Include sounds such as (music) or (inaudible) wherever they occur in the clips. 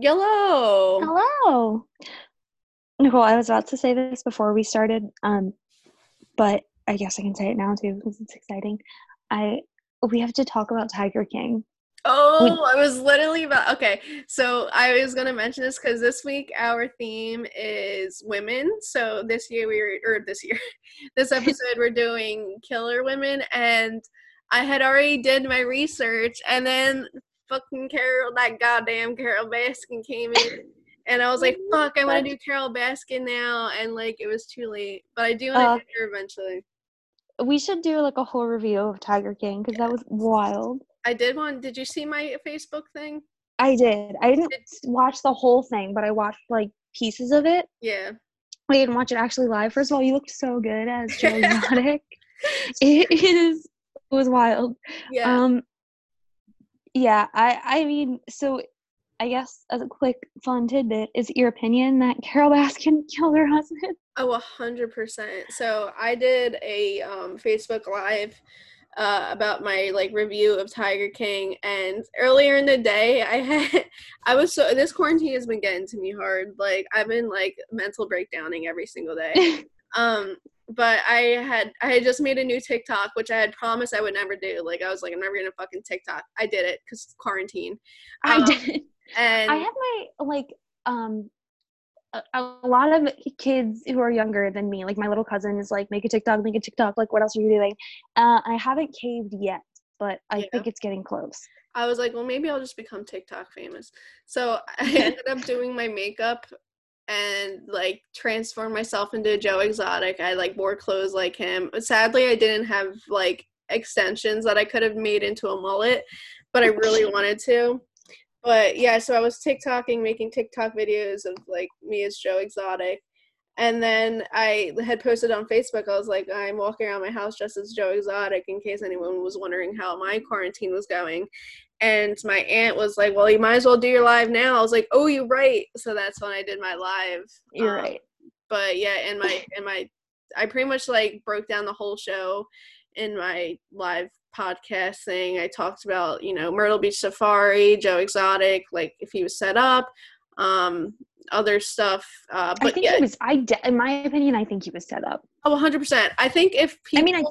Hello. Hello. Nicole, I was about to say this before we started, um, but I guess I can say it now too because it's exciting. I we have to talk about Tiger King. Oh, I was literally about okay. So I was gonna mention this because this week our theme is women. So this year we were, or this year, (laughs) this (laughs) episode we're doing killer women, and I had already did my research, and then fucking Carole, that goddamn Carole Baskin came in. (laughs) And I was like, fuck, I want to do Carole Baskin now. And like, it was too late. But I do want to Uh, do her eventually. We should do like a whole review of Tiger King because that was wild. I did one. Did you see my Facebook thing? I did. I didn't watch the whole thing, but I watched like pieces of it. Yeah. I didn't watch it actually live. First of all, you looked so good as (laughs) Joe Exotic. it is it was wild. Yeah. Um yeah, I I mean, so I guess as a quick fun tidbit, is it your opinion that Carole Baskin (laughs) killed her husband? Oh, a hundred percent. So I did a um, Facebook Live uh, about my like review of Tiger King, and earlier in the day, I had (laughs) I was so this quarantine has been getting to me hard. Like I've been like mental breakdowning every single day. (laughs) um, but I had I had just made a new TikTok, which I had promised I would never do. Like I was like I'm never gonna fucking TikTok. I did it because quarantine. I Um, did. And I have my like um a, a lot of kids who are younger than me, like my little cousin is like, make a TikTok, make a TikTok, like what else are you doing? Uh I haven't caved yet, but I Yeah. think it's getting close. I was like, well, maybe I'll just become TikTok famous. So I ended up doing my makeup and like transform myself into Joe Exotic. I like wore clothes like him. Sadly, I didn't have like extensions that I could have made into a mullet, but I really (laughs) wanted to. But yeah, so I was TikToking, making TikTok videos of like me as Joe Exotic. And then I had posted on Facebook, I was like, I'm walking around my house just as Joe Exotic in case anyone was wondering how my quarantine was going. And my aunt was like, Well, you might as well do your live now. I was like, Oh, you're right. So that's when I did my live. You're Um, right. But yeah, and my and my I pretty much like broke down the whole show in my live podcast thing. I talked about, you know, Myrtle Beach Safari, Joe Exotic, like if he was set up, um, other stuff. Uh, I think yeah, he was I de- in my opinion, I think he was set up. oh, 100%. I think if people, I mean, I-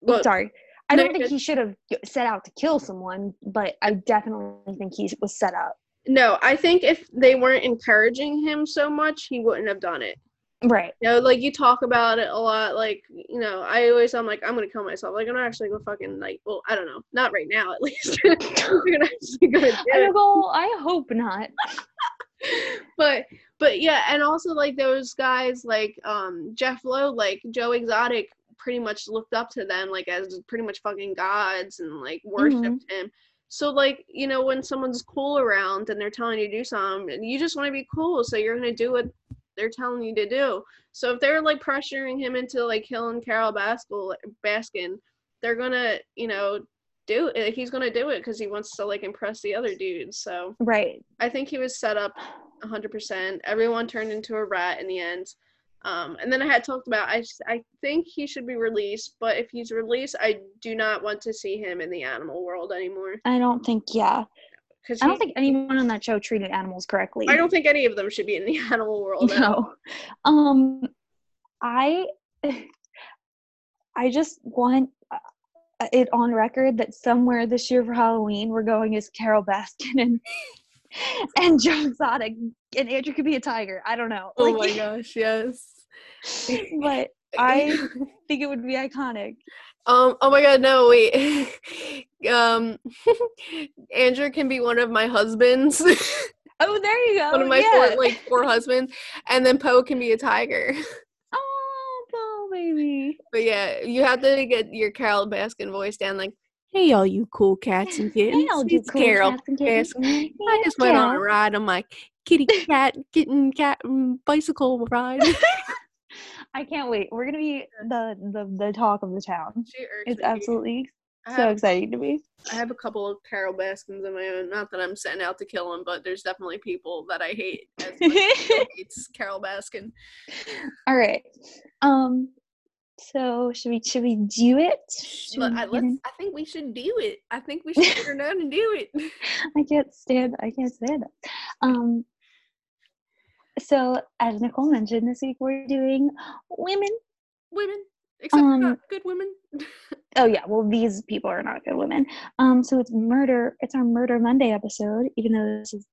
well, Sorry. I don't think he should have set out to kill someone, but I definitely think he was set up. no, I think if they weren't encouraging him so much, he wouldn't have done it. Right. You know, like you talk about it a lot. Like, you know, I always I'm like I'm gonna kill myself. Like I'm not actually gonna fucking like. Well, I don't know. Not right now, at (laughs) least. (laughs) I'm actually gonna (laughs) go, I hope not. But but yeah, and also like those guys like um Jeff Lowe, like Joe Exotic, pretty much looked up to them like as pretty much fucking gods and like mm-hmm. worshipped him. So like you know when someone's cool around and they're telling you to do something, and you just want to be cool, so you're gonna do what they're telling you to do. So if they're like pressuring him into like killing Carole Baskin, Baskin, they're gonna you know do it. Eh, he's gonna do it because he wants to like impress the other dudes. So Right. I think he was set up 100%. Everyone turned into a rat in the end. Um, and then I had talked about I I think he should be released, but if he's released, I do not want to see him in the animal world anymore. I don't think, yeah. Because I don't think anyone on that show treated animals correctly. I don't think any of them should be in the (laughs) animal world. No. Um, I, I just want uh, it on record that somewhere this year for Halloween we're going as Carole Baskin and and Joe Exotic and Andrew could be a tiger. I don't know. Oh Like, my gosh, yes. (laughs) but I (laughs) think it would be iconic. Um. Oh my God. No. Wait. (laughs) um. Andrew can be one of my husbands. Oh, there you go. one of my yeah. four, like four husbands, and then Poe can be a tiger. oh, Bo, baby. But yeah, you have to get your Carole Baskin voice down, like, "Hey, all you cool cats and kittens, Hey, all you it's cool Carole cats and kittens. Baskin. I just went on a ride on my kitty cat kitten cat mm, bicycle ride." I can't wait. We're gonna be the the, the talk of the town. She It's absolutely so exciting to me. I have a couple of Carole Baskins of my own. Not that I'm setting out to kill them, but there's definitely people that I hate. As much as (laughs) Joe hates Carole Baskin. All right. Um. So should we should we do it? Should I, let's, I think we should do it. I think we (laughs) should turn down and do it. I can't stand. I can't stand it. Um, so as Nicole mentioned, this week we're doing women. Women, except Um, not good women. (laughs) Oh yeah, well these people are not good women. Um, so it's murder. It's our Murder Monday episode, even though this is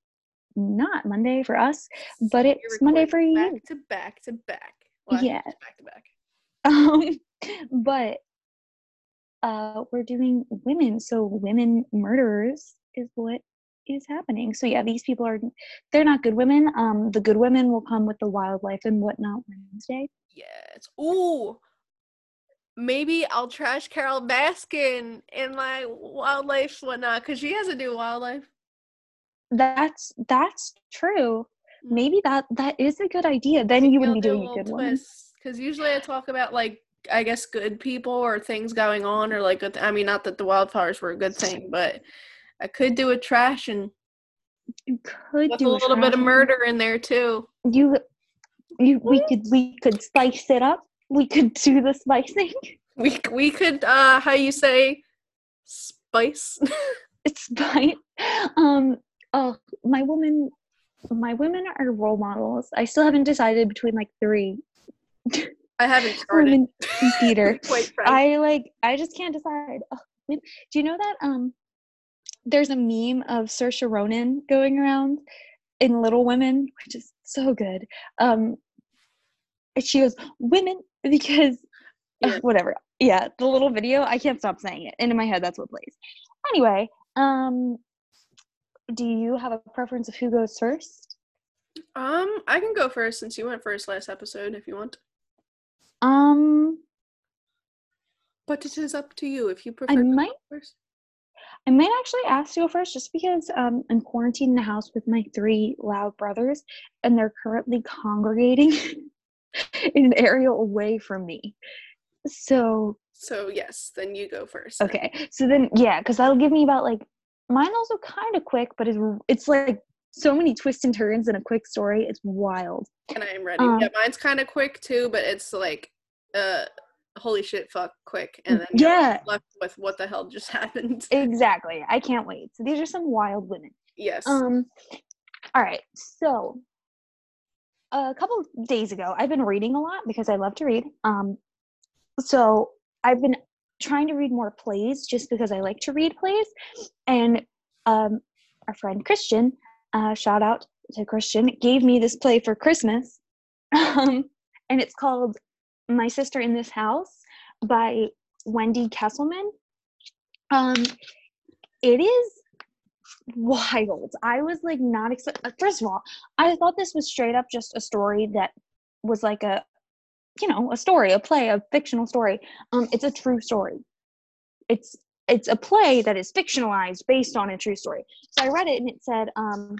not Monday for us, but You're it's Monday for you. Back to back to back. Well, Yeah. back to back. (laughs) Um, but uh, we're doing women. So women murderers is what is happening. So yeah, these people are they're not good women. Um, the good women will come with the wildlife and whatnot Wednesday. Yes. Ooh. Maybe I'll trash Carole Baskin in my wildlife whatnot because she has a new wildlife. That's that's true. Mm. Maybe that that is a good idea. Then you wouldn't be doing a good one. Because usually I talk about like I guess good people or things going on or like I mean not that the wildfires were a good thing, but I could do a trash and You could with do a little bit of murder in there too. You you we could we could spice it up. We could (laughs) do the spicing. We we could uh how you say spice. (laughs) It's spice. Um oh my woman my women are role models. I still haven't decided between like three I haven't (laughs) started. women theater. I like I just can't decide. Wait, do you know that um there's a meme of Saoirse Ronan going around in Little Women, which is so good. Um and she goes, Women (laughs) because Yeah. (laughs) whatever. Yeah, the little video, I can't stop saying it. And in my head that's what plays. Anyway, um do you have a preference of who goes first? Um, I can go first since you went first last episode if you want. Um But it is up to you if you prefer. I might first. I might actually ask you first just because um, I'm quarantined in the house with my three loud brothers and they're currently congregating (laughs) in an area away from me. So, So yes, then you go first. okay. So then, yeah, because that'll give me about like, mine also kind of quick, but it's, it's like so many twists and turns in a quick story. It's wild. And I am ready. Um, yeah, mine's kind of quick too, but it's like, uh, holy shit, fuck, quick, and then Yeah, left with what the hell just (laughs) happened. exactly. I can't wait. So these are some wild women. yes. Um, all right. So a couple days ago, I've been reading a lot because I love to read. Um, so I've been trying to read more plays just because I like to read plays. And um, our friend Christian, uh, shout out to Christian, gave me this play for Christmas. (laughs) Um, and it's called My Sister in This House by Wendy Kesselman. Um, it is wild. I was like not expect. First of all, I thought this was straight up just a story that was like a, you know, a story, a play, a fictional story. Um, it's a true story. It's it's a play that is fictionalized based on a true story. So I read it and it said, um,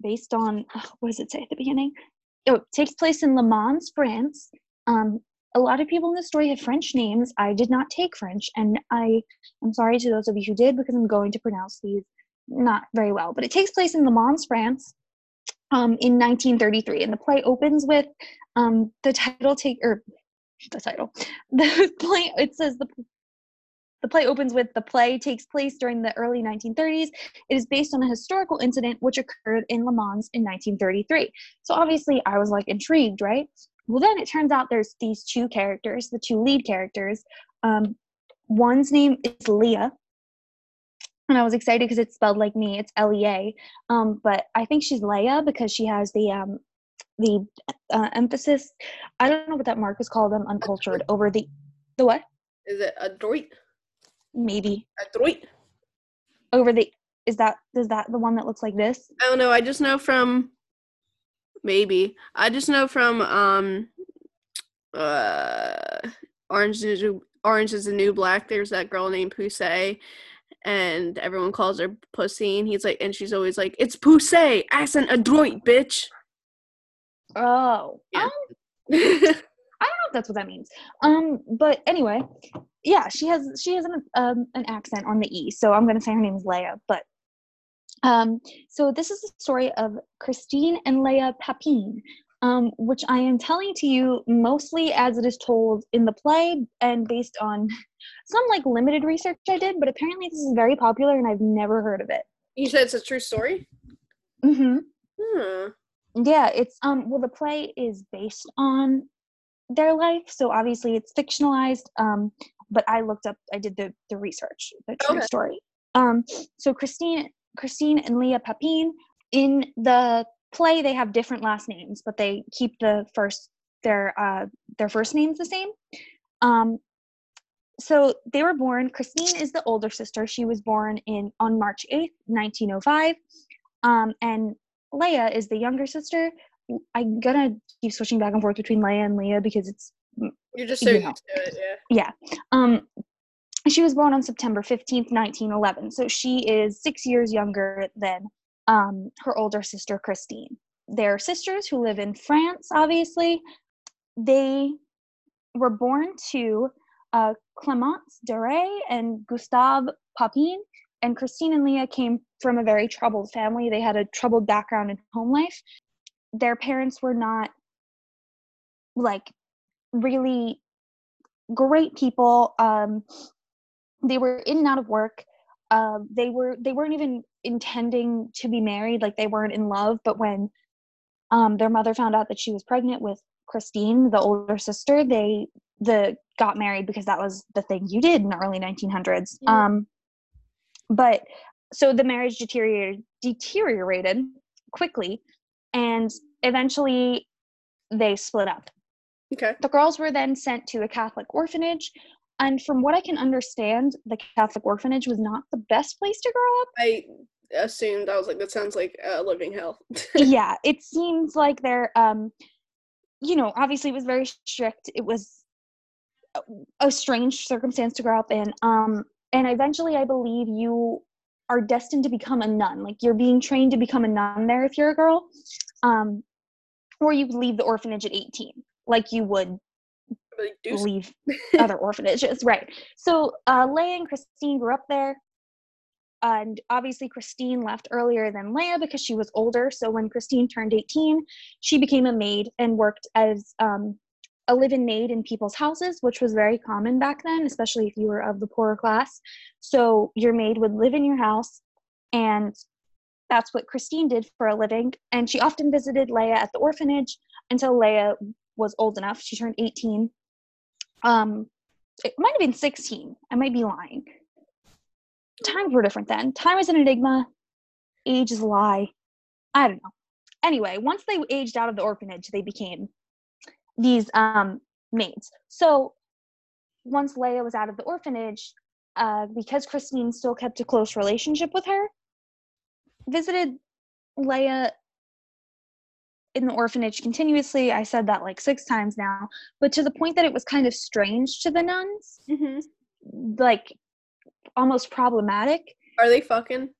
based on what does it say at the beginning? Oh, it takes place in Le Mans, France. Um, a lot of people in the story have French names. I did not take French, and I am sorry to those of you who did because I'm going to pronounce these not very well. But it takes place in Le Mans, France, um, in 1933, and the play opens with um, the title take or the title. (laughs) The play it says the the play opens with the play takes place during the early 1930s. It is based on a historical incident which occurred in Le Mans in 1933. So obviously, I was like intrigued, right? Well, then it turns out there's these two characters, the two lead characters. Um, one's name is Leah, and I was excited because it's spelled like me. It's L E A. Um, but I think she's Leia because she has the um, the uh, emphasis. I don't know what that mark is called. I'm uncultured over the the what? Is it adroit? Maybe Adroit? over the. Is that is that the one that looks like this? I don't know. I just know from maybe. I just know from um uh Orange is Orange is the New Black. There's that girl named Poussey, and everyone calls her Pussy, and he's like, and she's always like, "It's Poussey, and adroit, bitch." Oh, Yeah. um, (laughs) I don't know if that's what that means. Um, but anyway, yeah, she has she has an um an accent on the e, so I'm gonna say her name is Leia. But um, so this is the story of Christine and Leia Papin, um, which I am telling to you mostly as it is told in the play and based on (laughs) some like limited research I did. But apparently this is very popular and I've never heard of it. you said it's a true story. Mm-hmm. Hmm. Yeah, it's um well the play is based on their life, so obviously it's fictionalized. Um, but I looked up, I did the the research, the true Okay. story. Um, so Christine, Christine and Leah Papine in the play they have different last names, but they keep the first their uh their first names the same. Um, so they were born. Christine is the older sister. She was born in on March eighth, nineteen oh five, um, and Leah is the younger sister. I'm gonna keep switching back and forth between Leia and Leah because it's You're just so You used know. to it, yeah. um she was born on September 15th, 1911. So she is 6 years younger than um her older sister Christine. They're sisters who live in France obviously. They were born to uh, Clemence Duray and Gustave Papin, and Christine and Leah came from a very troubled family. They had a troubled background in home life. Their parents were not like really great people. Um, they were in and out of work. Um, they were they weren't even intending to be married. Like they weren't in love. But when um, their mother found out that she was pregnant with Christine, the older sister, they the got married because that was the thing you did in the early 1900s. Yeah. Um, but so the marriage deteriorated deteriorated quickly, and eventually they split up. Okay. The girls were then sent to a Catholic orphanage, and from what I can understand, the Catholic orphanage was not the best place to grow up. I assumed I was like, that sounds like a living hell. (laughs) yeah, it seems like they're, um, you know, obviously it was very strict. It was a, a strange circumstance to grow up in. Um, and eventually, I believe you are destined to become a nun. Like you're being trained to become a nun there if you're a girl, um, or you leave the orphanage at 18, like you would Like, leave (laughs) other orphanages. Right. So uh, Leia and Christine grew up there. And obviously, Christine left earlier than Leia because she was older. So when Christine turned 18, she became a maid and worked as um, a live in maid in people's houses, which was very common back then, especially if you were of the poorer class. So your maid would live in your house, and that's what Christine did for a living. And she often visited Leia at the orphanage until Leia was old enough. She turned 18 um it might have been 16 i might be lying. Times were different then. Time is an enigma. Age is a lie. I don't know. Anyway once they aged out of the orphanage they became these um maids. So once leia was out of the orphanage uh, because christine still kept a close relationship with her visited leia in the orphanage continuously. I said that like six times now, but to the point that it was kind of strange to the nuns, hmm like almost problematic. Are they fucking?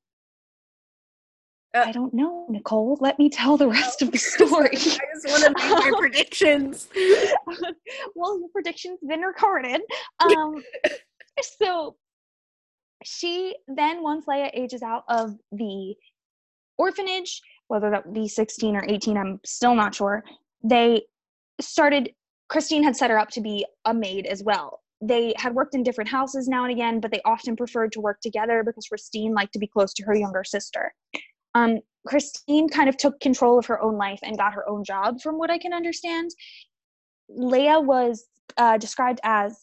Uh, I don't know, Nicole. Let me tell the rest of the story. (laughs) I just want to make my predictions. (laughs) well, your prediction's been recorded. Um, (laughs) so she then, once Leia ages out of the orphanage, whether that be 16 or 18, I'm still not sure, they started, Christine had set her up to be a maid as well. They had worked in different houses now and again, but they often preferred to work together because Christine liked to be close to her younger sister. Um, Christine kind of took control of her own life and got her own job, from what I can understand. Leia was uh, described as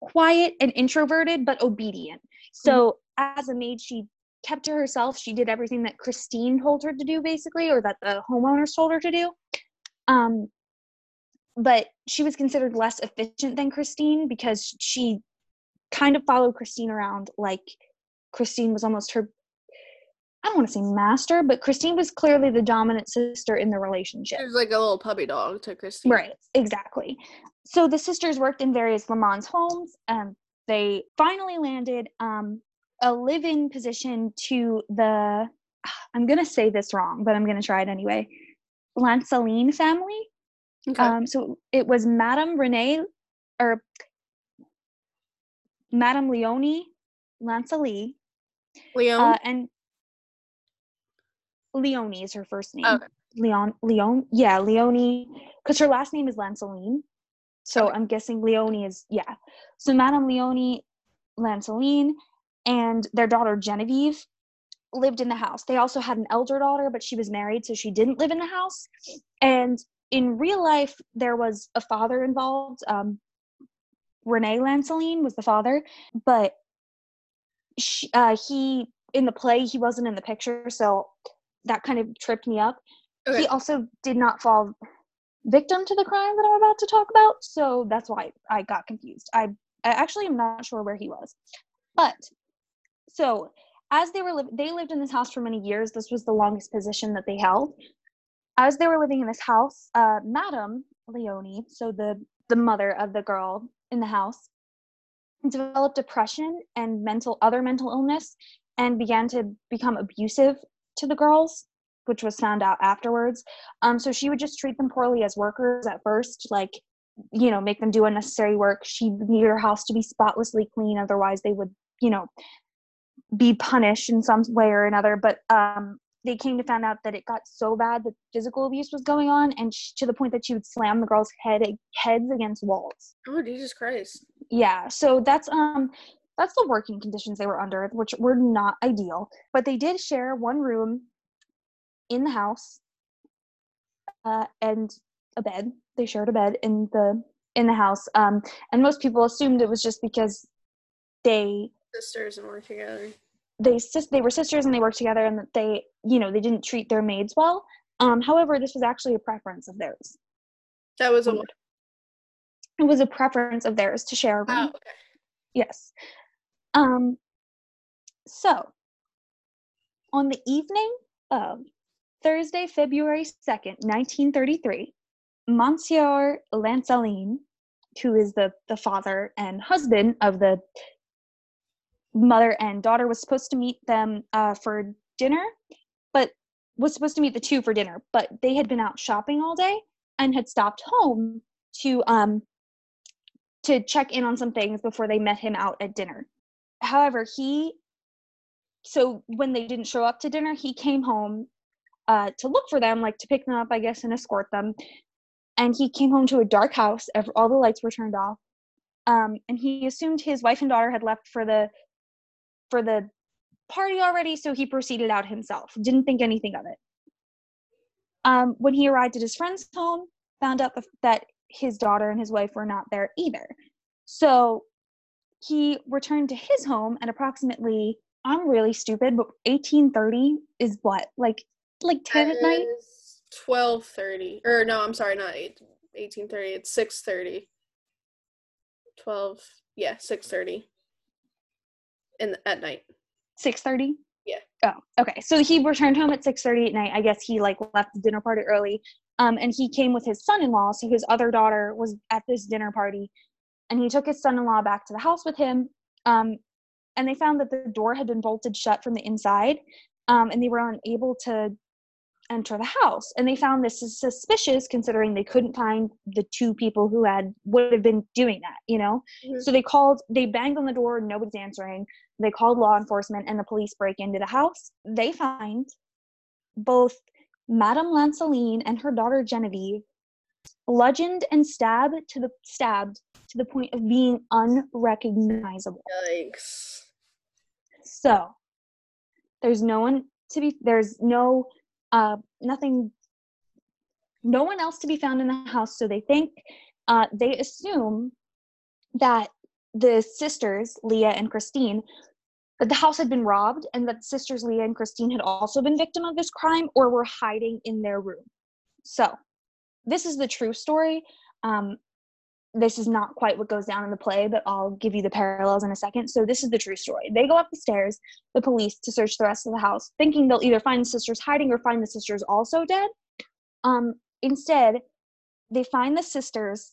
quiet and introverted, but obedient. So, as a maid, she kept to herself. She did everything that Christine told her to do, basically, or that the homeowners told her to do. Um, but she was considered less efficient than Christine because she kind of followed Christine around like Christine was almost her I don't want to say master, but Christine was clearly the dominant sister in the relationship. She was like a little puppy dog to Christine. Right, exactly. So the sisters worked in various Le Mans homes. and they finally landed um, a live-in position to the. (sighs) I'm gonna say this wrong, but I'm gonna try it anyway. Lanceline family. Okay. Um, so it was Madame Renee or Madame Leonie Lancelie, Leon. uh, and Leonie is her first name. Okay. Leon, Leon, yeah, Leonie, because her last name is Lanceline. So Okay. I'm guessing Leonie is yeah. So Madame Leonie Lanceline and their daughter Genevieve. lived in the house. They also had an elder daughter, but she was married, so she didn't live in the house. And in real life, there was a father involved. Um, Rene Lancelin was the father, but she, uh, he in the play he wasn't in the picture, so that kind of tripped me up. Okay. He also did not fall victim to the crime that I'm about to talk about, so that's why I got confused. I, I actually am not sure where he was, but so as they were li- they lived in this house for many years. This was the longest position that they held. As they were living in this house, uh, Madame Leone, so the the mother of the girl in the house, developed depression and mental other mental illness, and began to become abusive to the girls, which was found out afterwards. Um, so she would just treat them poorly as workers at first, like you know, make them do unnecessary work. She needed her house to be spotlessly clean, otherwise they would, you know, be punished in some way or another. But um, they came to find out that it got so bad that physical abuse was going on, and sh- to the point that she would slam the girls' head heads against walls. Oh Jesus Christ. Yeah, so that's um that's the working conditions they were under, which were not ideal. But they did share one room in the house, uh, and a bed. They shared a bed in the in the house. Um, and most people assumed it was just because they Sisters and work together. They they were sisters and they worked together and that they you know they didn't treat their maids well. Um, however, this was actually a preference of theirs. That was a Mm. It was a preference of theirs to share a room. Oh, okay. Yes. Um, so, on the evening of Thursday, February 2nd, 1933, Monsieur Lancelin, who is the, the father and husband of the mother and daughter, was supposed to meet them uh, for dinner, but was supposed to meet the two for dinner, but they had been out shopping all day and had stopped home to um to check in on some things before they met him out at dinner. However, he so when they didn't show up to dinner, he came home uh, to look for them, like to pick them up, I guess, and escort them. And he came home to a dark house. All the lights were turned off, um, and he assumed his wife and daughter had left for the for the party already, so he proceeded out himself, didn't think anything of it. Um, when he arrived at his friend's home, found out the, that his daughter and his wife were not there either. So he returned to his home and approximately I'm really stupid, but 1830 is what? Like like 10 that at night? 12:30. Or no, I'm sorry, not 1830. It's 6:30. 12. Yeah, 6:30 in the, at night. Six thirty. Yeah. Oh, okay. So he returned home at six thirty at night. I guess he like left the dinner party early, um, and he came with his son-in-law. So his other daughter was at this dinner party, and he took his son-in-law back to the house with him. Um, and they found that the door had been bolted shut from the inside, um, and they were unable to enter the house. And they found this is suspicious, considering they couldn't find the two people who had would have been doing that. You know, mm-hmm. so they called, they banged on the door, nobody's answering they called law enforcement and the police break into the house they find both madame lanceline and her daughter genevieve bludgeoned and stabbed to the stabbed to the point of being unrecognizable Yikes. so there's no one to be there's no uh nothing no one else to be found in the house so they think uh they assume that the sisters leah and christine that the house had been robbed and that sisters leah and christine had also been victim of this crime or were hiding in their room so this is the true story um this is not quite what goes down in the play, but I'll give you the parallels in a second. So this is the true story. They go up the stairs, the police, to search the rest of the house, thinking they'll either find the sisters hiding or find the sisters also dead. Um, instead, they find the sisters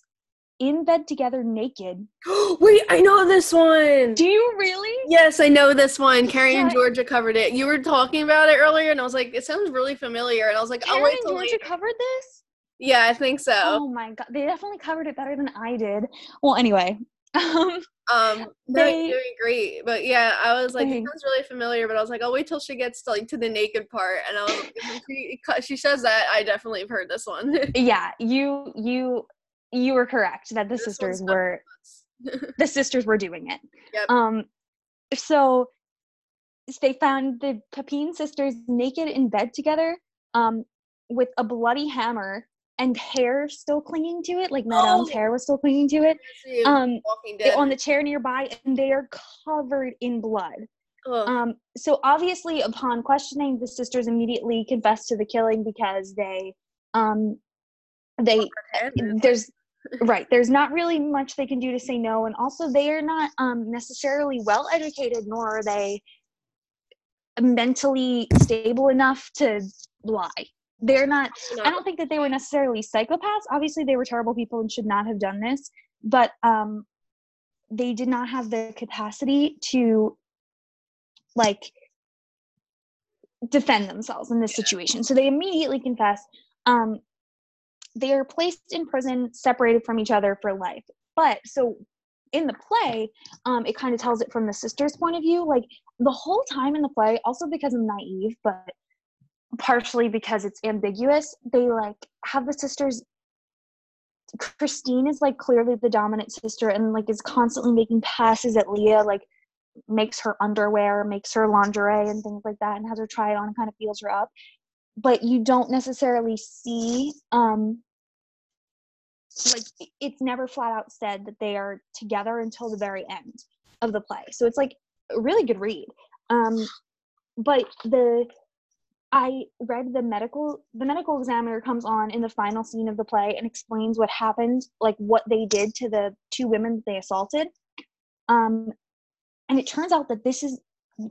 in bed together naked. (gasps) Wait, I know this one. Do you really? Yes, I know this one. Carrie and Georgia covered it. You were talking about it earlier, and I was like, it sounds really familiar. And I was like, Karen oh, wait and Georgia later. covered this? Yeah, I think so. Oh my god, they definitely covered it better than I did. Well, anyway, (laughs) um, Um, They- doing great, but yeah, I was like, it sounds really familiar, but I was like, I'll wait till she gets to, like to the naked part, and I was like, she, she says that, I definitely have heard this one. (laughs) yeah, you you you were correct that the This sisters were (laughs) the sisters were doing it. Yep. Um, so they found the Pepin sisters naked in bed together, um, with a bloody hammer and hair still clinging to it, like Madame's Oh. hair was still clinging to it, um, on the chair nearby, and they are covered in blood. Um, so obviously, upon questioning, the sisters immediately confessed to the killing because they, um, they there's right there's not really much they can do to say no and also they are not um, necessarily well educated nor are they mentally stable enough to lie. They're not i don't think that they were necessarily psychopaths. Obviously they were terrible people and should not have done this but um they did not have the capacity to like defend themselves in this situation. So they immediately confess um they are placed in prison separated from each other for life. But so in the play um it kind of tells it from the sister's point of view like the whole time in the play also because i'm naive but partially because it's ambiguous they like have the sisters christine is like clearly the dominant sister and like is constantly making passes at leah like makes her underwear makes her lingerie and things like that and has her try it on kind of feels her up. But you don't necessarily see um like it's never flat out said that they are together until the very end of the play. So it's like a really good read. Um but the i read the medical the medical examiner comes on in the final scene of the play and explains what happened like what they did to the two women that they assaulted. Um and it turns out that this is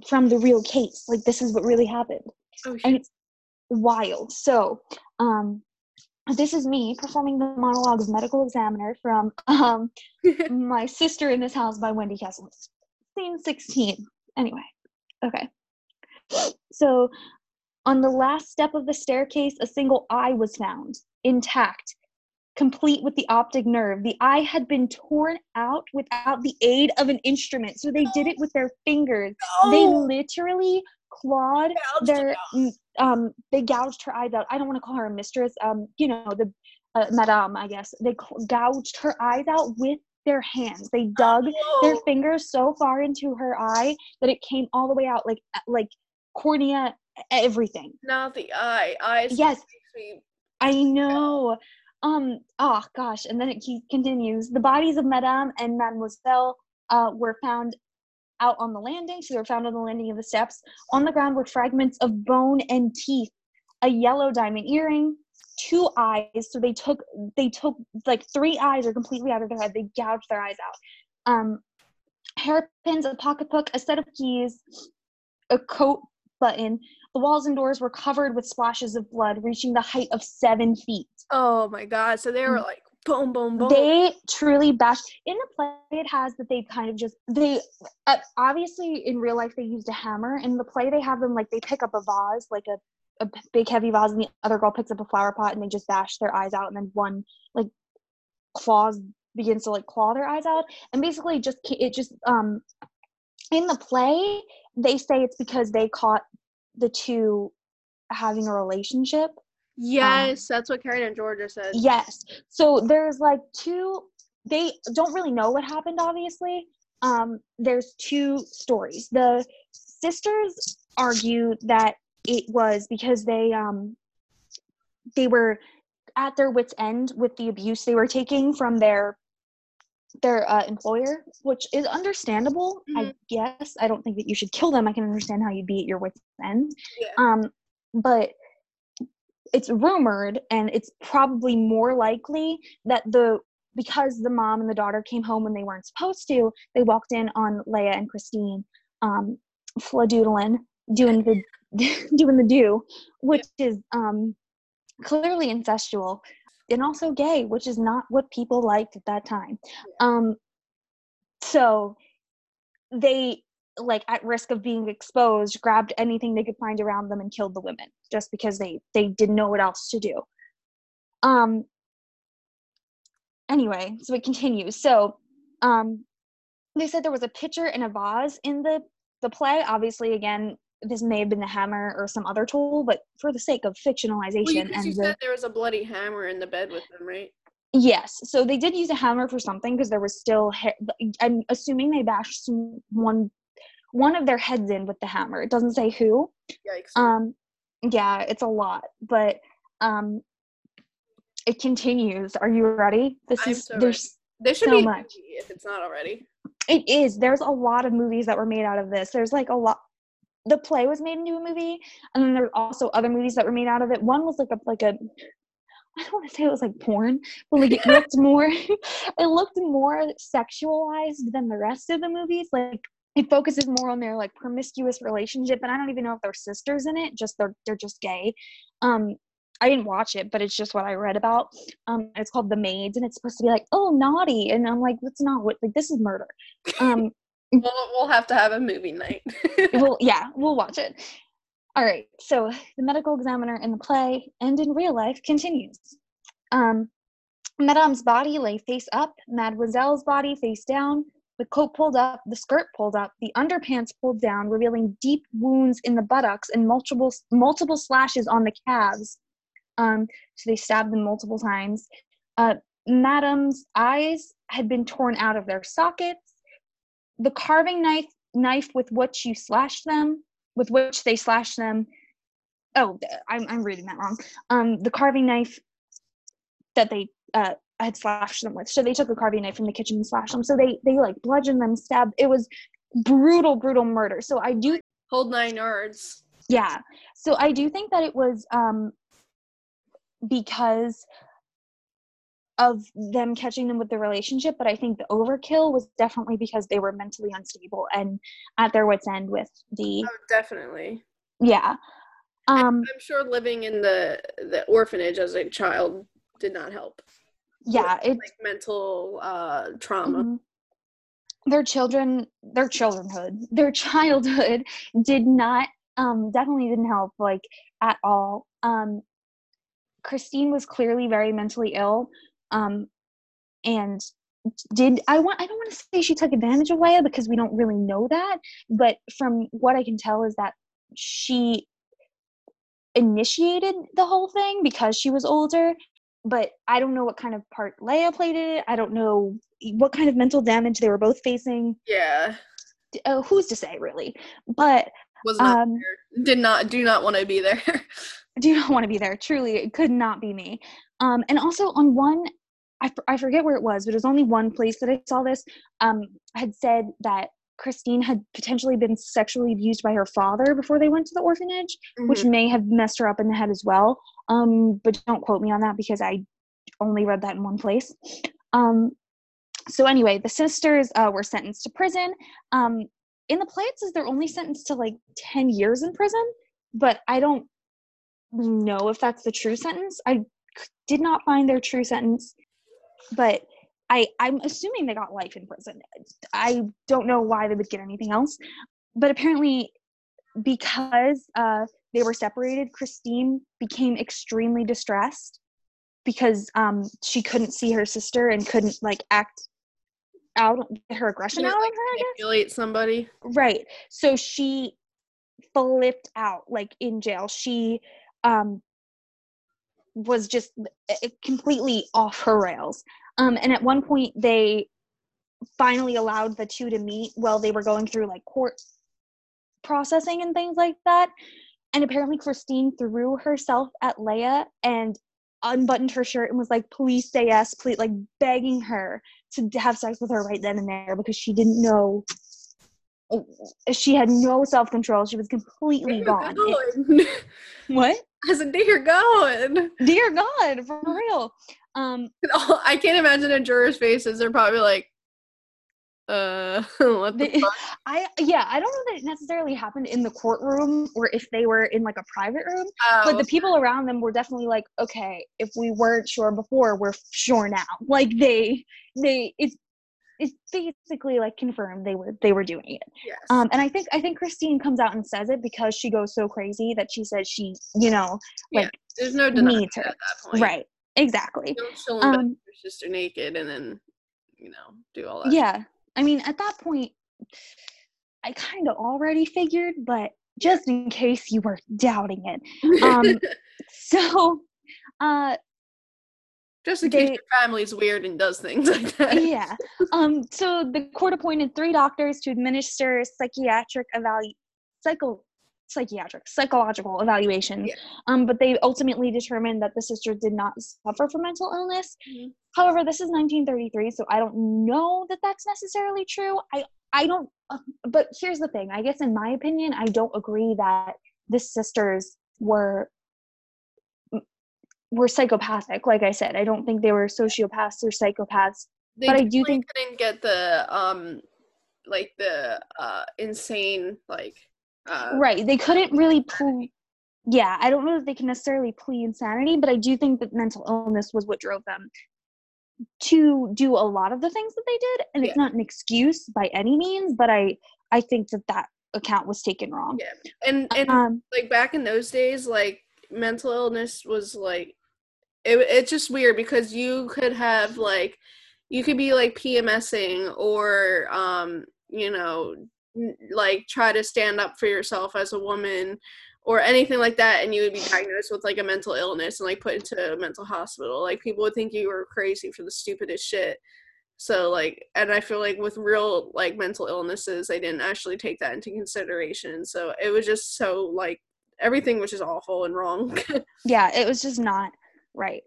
from the real case. Like this is what really happened. Oh, and it's wild. So, um, this is me performing the monologue of medical examiner from um, (laughs) My Sister in This House by Wendy Kessel. Scene 16. Anyway, okay. So, on the last step of the staircase, a single eye was found, intact, complete with the optic nerve. The eye had been torn out without the aid of an instrument. So, they did it with their fingers. They Oh, literally clawed gouged their mm, um they gouged her eyes out i don't want to call her a mistress um you know the uh, madame i guess they gouged her eyes out with their hands they dug their Oh. fingers so far into her eye that it came all the way out like uh, like cornea everything Not the eye. Eyes. Yes. i know um oh gosh and then it continues the bodies of madame and mademoiselle uh, were found out on the landing. So they were found on the landing of the steps. On the ground were fragments of bone and teeth a yellow diamond earring two eyes. So they took they took like three eyes are completely out of their head. They gouged their eyes out. Um hairpins a pocketbook a set of keys a coat button the walls and doors were covered with splashes of blood reaching the height of seven feet Oh my god. So they were like boom, boom, boom. they truly bash in the play it has that they kind of just they uh, obviously in real life they used a hammer in the play they have them like they pick up a vase like a a big heavy vase and the other girl picks up a flower pot and they just bash their eyes out and then one like claws begins to like claw their eyes out and basically just it just um in the play they say it's because they caught the two having a relationship yes, that's what Karen and Georgia said. Yes. So there's like two they don't really know what happened obviously. Um there's two stories. The sisters argue that it was because they um they were at their wits end with the abuse they were taking from their their uh, employer, which is understandable, I Mhm. guess. I don't think that you should kill them. I can understand how you'd be at your wits end. Yeah. Um, but it's rumored, and it's probably more likely that the because the mom and the daughter came home when they weren't supposed to, they walked in on Leia and Christine, um, fladoodling, doing the (laughs) doing the do, which is um clearly incestual and also gay, which is not what people liked at that time. Um, so they like at risk of being exposed grabbed anything they could find around them and killed the women just because they they didn't know what else to do. Um anyway so it continues. So um they said there was a pitcher and a vase in the the play. Obviously again this may have been the hammer or some other tool but for the sake of fictionalization Well, you, 'cause you and the, said there was a bloody hammer in the bed with them, right? Yes. So they did use a hammer for something because there was still hair. I'm assuming they bashed some, one one of their heads in with the hammer. It doesn't say who. Yikes. Um, yeah, it's a lot, but um, it continues. Are you ready? This I'm is so there's there should so be much. if it's not already. it is there's a lot of movies that were made out of this. There's like a lot. The play was made into a movie, and then there's also other movies that were made out of it. One was like a like a I don't want to say it was like porn, but like it (laughs) looked more (laughs) it looked more sexualized than the rest of the movies. Like it focuses more on their like promiscuous relationship, and I don't even know if they're sisters in it. Just they're they're just gay. Um, I didn't watch it, but it's just what I read about. Um, it's called The Maids, and it's supposed to be like, oh, naughty, and I'm like, that's not what like this is murder. Um, We'll, we'll have to have a movie night. (laughs) well, yeah, we'll watch it. All right. So the medical examiner in the play and in real life continues. Um, Madame's body lay face up, Mademoiselle's body face down, the coat pulled up, the skirt pulled up, the underpants pulled down, revealing deep wounds in the buttocks and multiple multiple slashes on the calves. Um, so they stabbed them multiple times. Uh, Madame's eyes had been torn out of their sockets. The carving knife knife with which you slashed them, with which they slashed them. Oh, I'm I'm reading that wrong. Um, the carving knife that they uh had slashed them with. So they took a carving knife from the kitchen and slashed them. So they they like bludgeoned them, stabbed. It was brutal, brutal murder. So I do Hold nine yards. yeah. So I do think that it was um because of them catching them with the relationship, but I think the overkill was definitely because they were mentally unstable and at their wits end with the Oh, definitely. yeah. Um I'm sure living in the the orphanage as a child did not help. yeah, it's Like mental uh trauma. Mhm. Their children, their childhood their (laughs) childhood did not, um, definitely didn't help, like at all. Um, Christine was clearly very mentally ill, um, and did I want? I don't want to say she took advantage of Leia because we don't really know that, but from what I can tell is that she initiated the whole thing because she was older but I don't know what kind of part Leia played in it. I don't know what kind of mental damage they were both facing. Yeah. Uh, who's to say, really? But Was not um, there. Did not do not want to be there. (laughs) do not want to be there. Truly, it could not be me. Um, and also on one, I, I forget where it was, but it was only one place that I saw this. Um, had said that Christine had potentially been sexually abused by her father before they went to the orphanage, which Mhm. may have messed her up in the head as well. Um, but don't quote me on that because I only read that in one place. Um, so anyway, the sisters uh, were sentenced to prison. Um, in the play, it says they're only sentenced to like ten years in prison, but I don't know if that's the true sentence. I did not find their true sentence, but I I'm assuming they got life in prison. I don't know why they would get anything else, but apparently because uh, they were separated, Christine became extremely distressed because um, she couldn't see her sister and couldn't like act out her aggression out like, on her. Manipulate somebody. Right. So she flipped out like in jail. She um was just uh, completely off her rails. Um and at one point they finally allowed the two to meet while they were going through like court processing and things like that. And apparently Christine threw herself at Leia and unbuttoned her shirt and was like, please say yes, please like begging her to have sex with her right then and there because she didn't know she had no self control. She was completely (laughs) gone. It- (laughs) what? I said, dear God. Dear God, for real. Um, I can't imagine a juror's faces. They're probably like, uh, (laughs) what the they. (laughs) I yeah, I don't know that it necessarily happened in the courtroom or if they were in like a private room, but Oh, the people around them were definitely like, okay, if we weren't sure before, we're sure now. Like they they it's it's basically like confirmed they were they were doing it. yes. Um, and I think I think Christine comes out and says it because she goes so crazy that she says she, you know, Yeah, like There's no needs her. at that point. right, exactly. Don't bed Um, your sister naked and then, you know, do all that. Yeah, I mean, at that point, I kind of already figured, but just in case you were doubting it, (laughs) um, so, uh, Just in case They- your family's weird and does things like that. yeah. Um. So the court appointed three doctors to administer psychiatric evalu psycho psychiatric psychological evaluations. Yeah. Um. But they ultimately determined that the sister did not suffer from mental illness. Mhm. However, this is 1933, so I don't know that that's necessarily true. I I don't. Uh, but here's the thing. I guess in my opinion, I don't agree that the sisters were were psychopathic. Like I said, I don't think they were sociopaths or psychopaths. They But I do think- couldn't get the um like the uh insane like uh right. They couldn't really plead. Yeah, I don't know if they can necessarily plead insanity, but I do think that mental illness was what drove them to do a lot of the things that they did. And it's not an excuse by any means, but I I think that that account was taken wrong. Yeah. and and Um, like back in those days like mental illness was like it, it's just weird because you could have like you could be like PMSing or um you know like try to stand up for yourself as a woman or anything like that and you would be diagnosed with like a mental illness and like put into a mental hospital. Like people would think you were crazy for the stupidest shit. So like and i feel like with real like mental illnesses they didn't actually take that into consideration. So it was just so like everything was just awful and wrong. (laughs) Yeah it was just not right.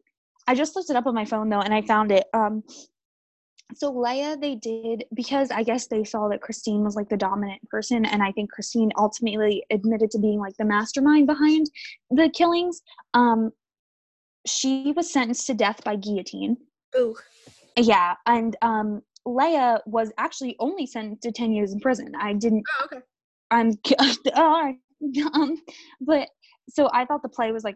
I just looked it up on my phone though and i found it. Um so lea they did because i guess they saw that christine was like the dominant person and i think christine ultimately admitted to being like the mastermind behind the killings um she was sentenced to death by guillotine. Ooh. yeah and um lea was actually only sentenced to 10 years in prison. I didn't Oh, okay. I'm (laughs) all right. (laughs) Um, but so I thought the play was like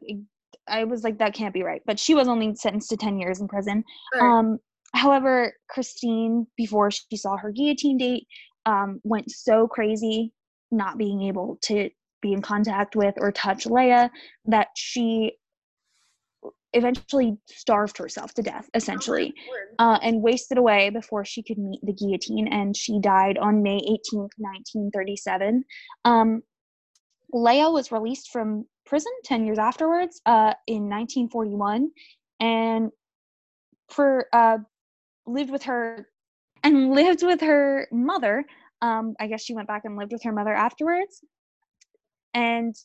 I was like that can't be right. But she was only sentenced to ten years in prison. Alright. Um, however, Christine, before she saw her guillotine date, um, went so crazy not being able to be in contact with or touch Lea that she eventually starved herself to death, essentially Word. uh, and wasted away before she could meet the guillotine. And she died on May 18th, 1937. Um, Lea was released from prison 10 years afterwards uh, in 1941 and for uh, lived with her and (laughs) lived with her mother. Um, I guess she went back and lived with her mother afterwards and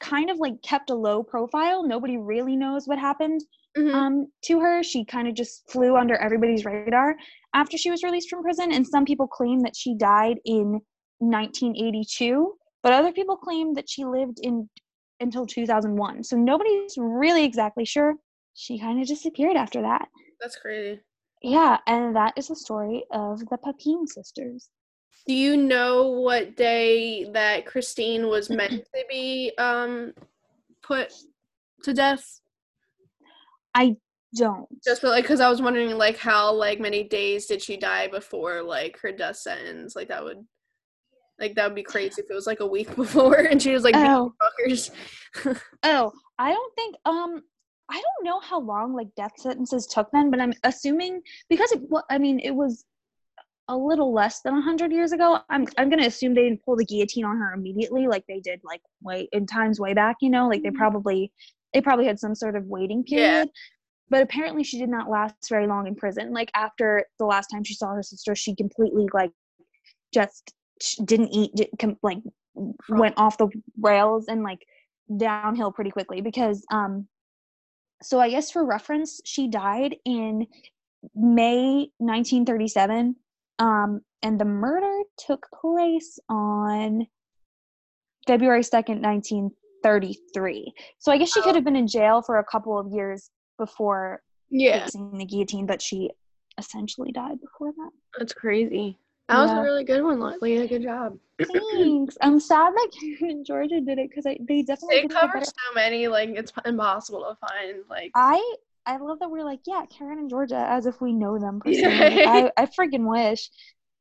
kind of like kept a low profile. Nobody really knows what happened Mhm. um, to her. She kind of just flew under everybody's radar after she was released from prison. And some people claim that she died in 1982, but other people claim that she lived in until 2001. So nobody's really exactly sure. She kind of disappeared after that. that's crazy Yeah, and that is the story of the Papin sisters. do you know what day that christine was meant to be um put to death I don't. Just like, because I was wondering, like, how like many days did she die before like her death sentence? Like that would, like that would be crazy if it was like a week (laughs) before and she was like, Oh. fuckers. (laughs) Oh, I don't think um I don't know how long like death sentences took then, but I'm assuming because it wa- I mean it was a little less than 100 years ago. I'm I'm going to assume they didn't pull the guillotine on her immediately like they did like way in times way back, you know, like they Mhm. probably they probably had some sort of waiting Yeah. period. But apparently she did not last very long in prison. Like after the last time she saw her sister, she completely like just didn't eat like went off the rails and like downhill pretty quickly because um so i guess for reference she died in may 1937 um and the murder took place on february 2nd 1933 so i guess she Oh. could have been in jail for a couple of years before Yeah, facing the guillotine but she essentially died before that that's crazy. That was a really good one, Leah. Good job. thanks i'm sad that karen and georgia did it because they definitely It did it better covers so many, like it's impossible to find. Like, I I love that we're like, yeah, Karen and Georgia, as if we know them (laughs) personally. Like, I I freaking wish.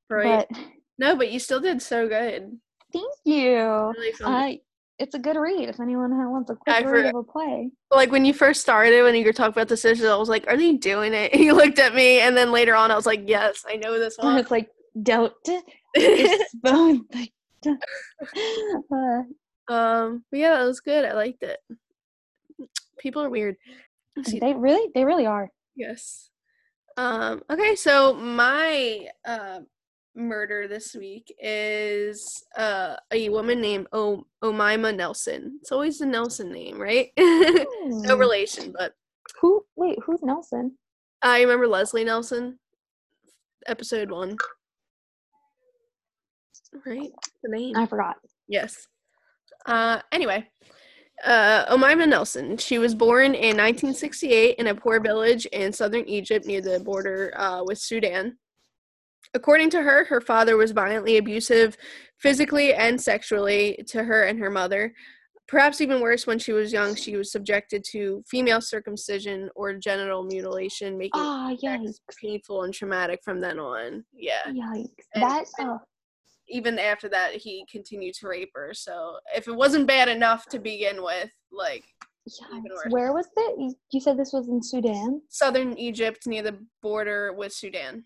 right? But no, but you still did so good. thank you. Really it's a good read if anyone wants a quick read of a play. like when you first started, when you were talking about the sisters, I was like, "Are they doing it?" (laughs) You looked at me, and then later on, I was like, "Yes, I know this (laughs) one." it's like don't (laughs) dispose. uh, um, but yeah, that was good. I liked it. People are weird. They really, they really are. Yes. Um, okay, so my uh, murder this week is uh, a woman named o- Omima Nelson. It's always the Nelson name, right? (laughs) no Hmm. relation, but Who? Wait, who's Nelson? I remember Leslie Nelson, episode one. Right? The name. I forgot. Yes. Uh, anyway, uh, Omima Nelson. She was born in 1968 in a poor village in southern Egypt near the border uh, with Sudan. According to her, her father was violently abusive, physically and sexually, to her and her mother. Perhaps even worse, when she was young, she was subjected to female circumcision or genital mutilation, making Ah, sex yikes! painful and traumatic from then on. Yeah Yikes! And- That. Uh, even after that he continued to rape her so if it wasn't bad enough to begin with like worse. Where was it? You- said this was in Sudan. southern egypt near the border with sudan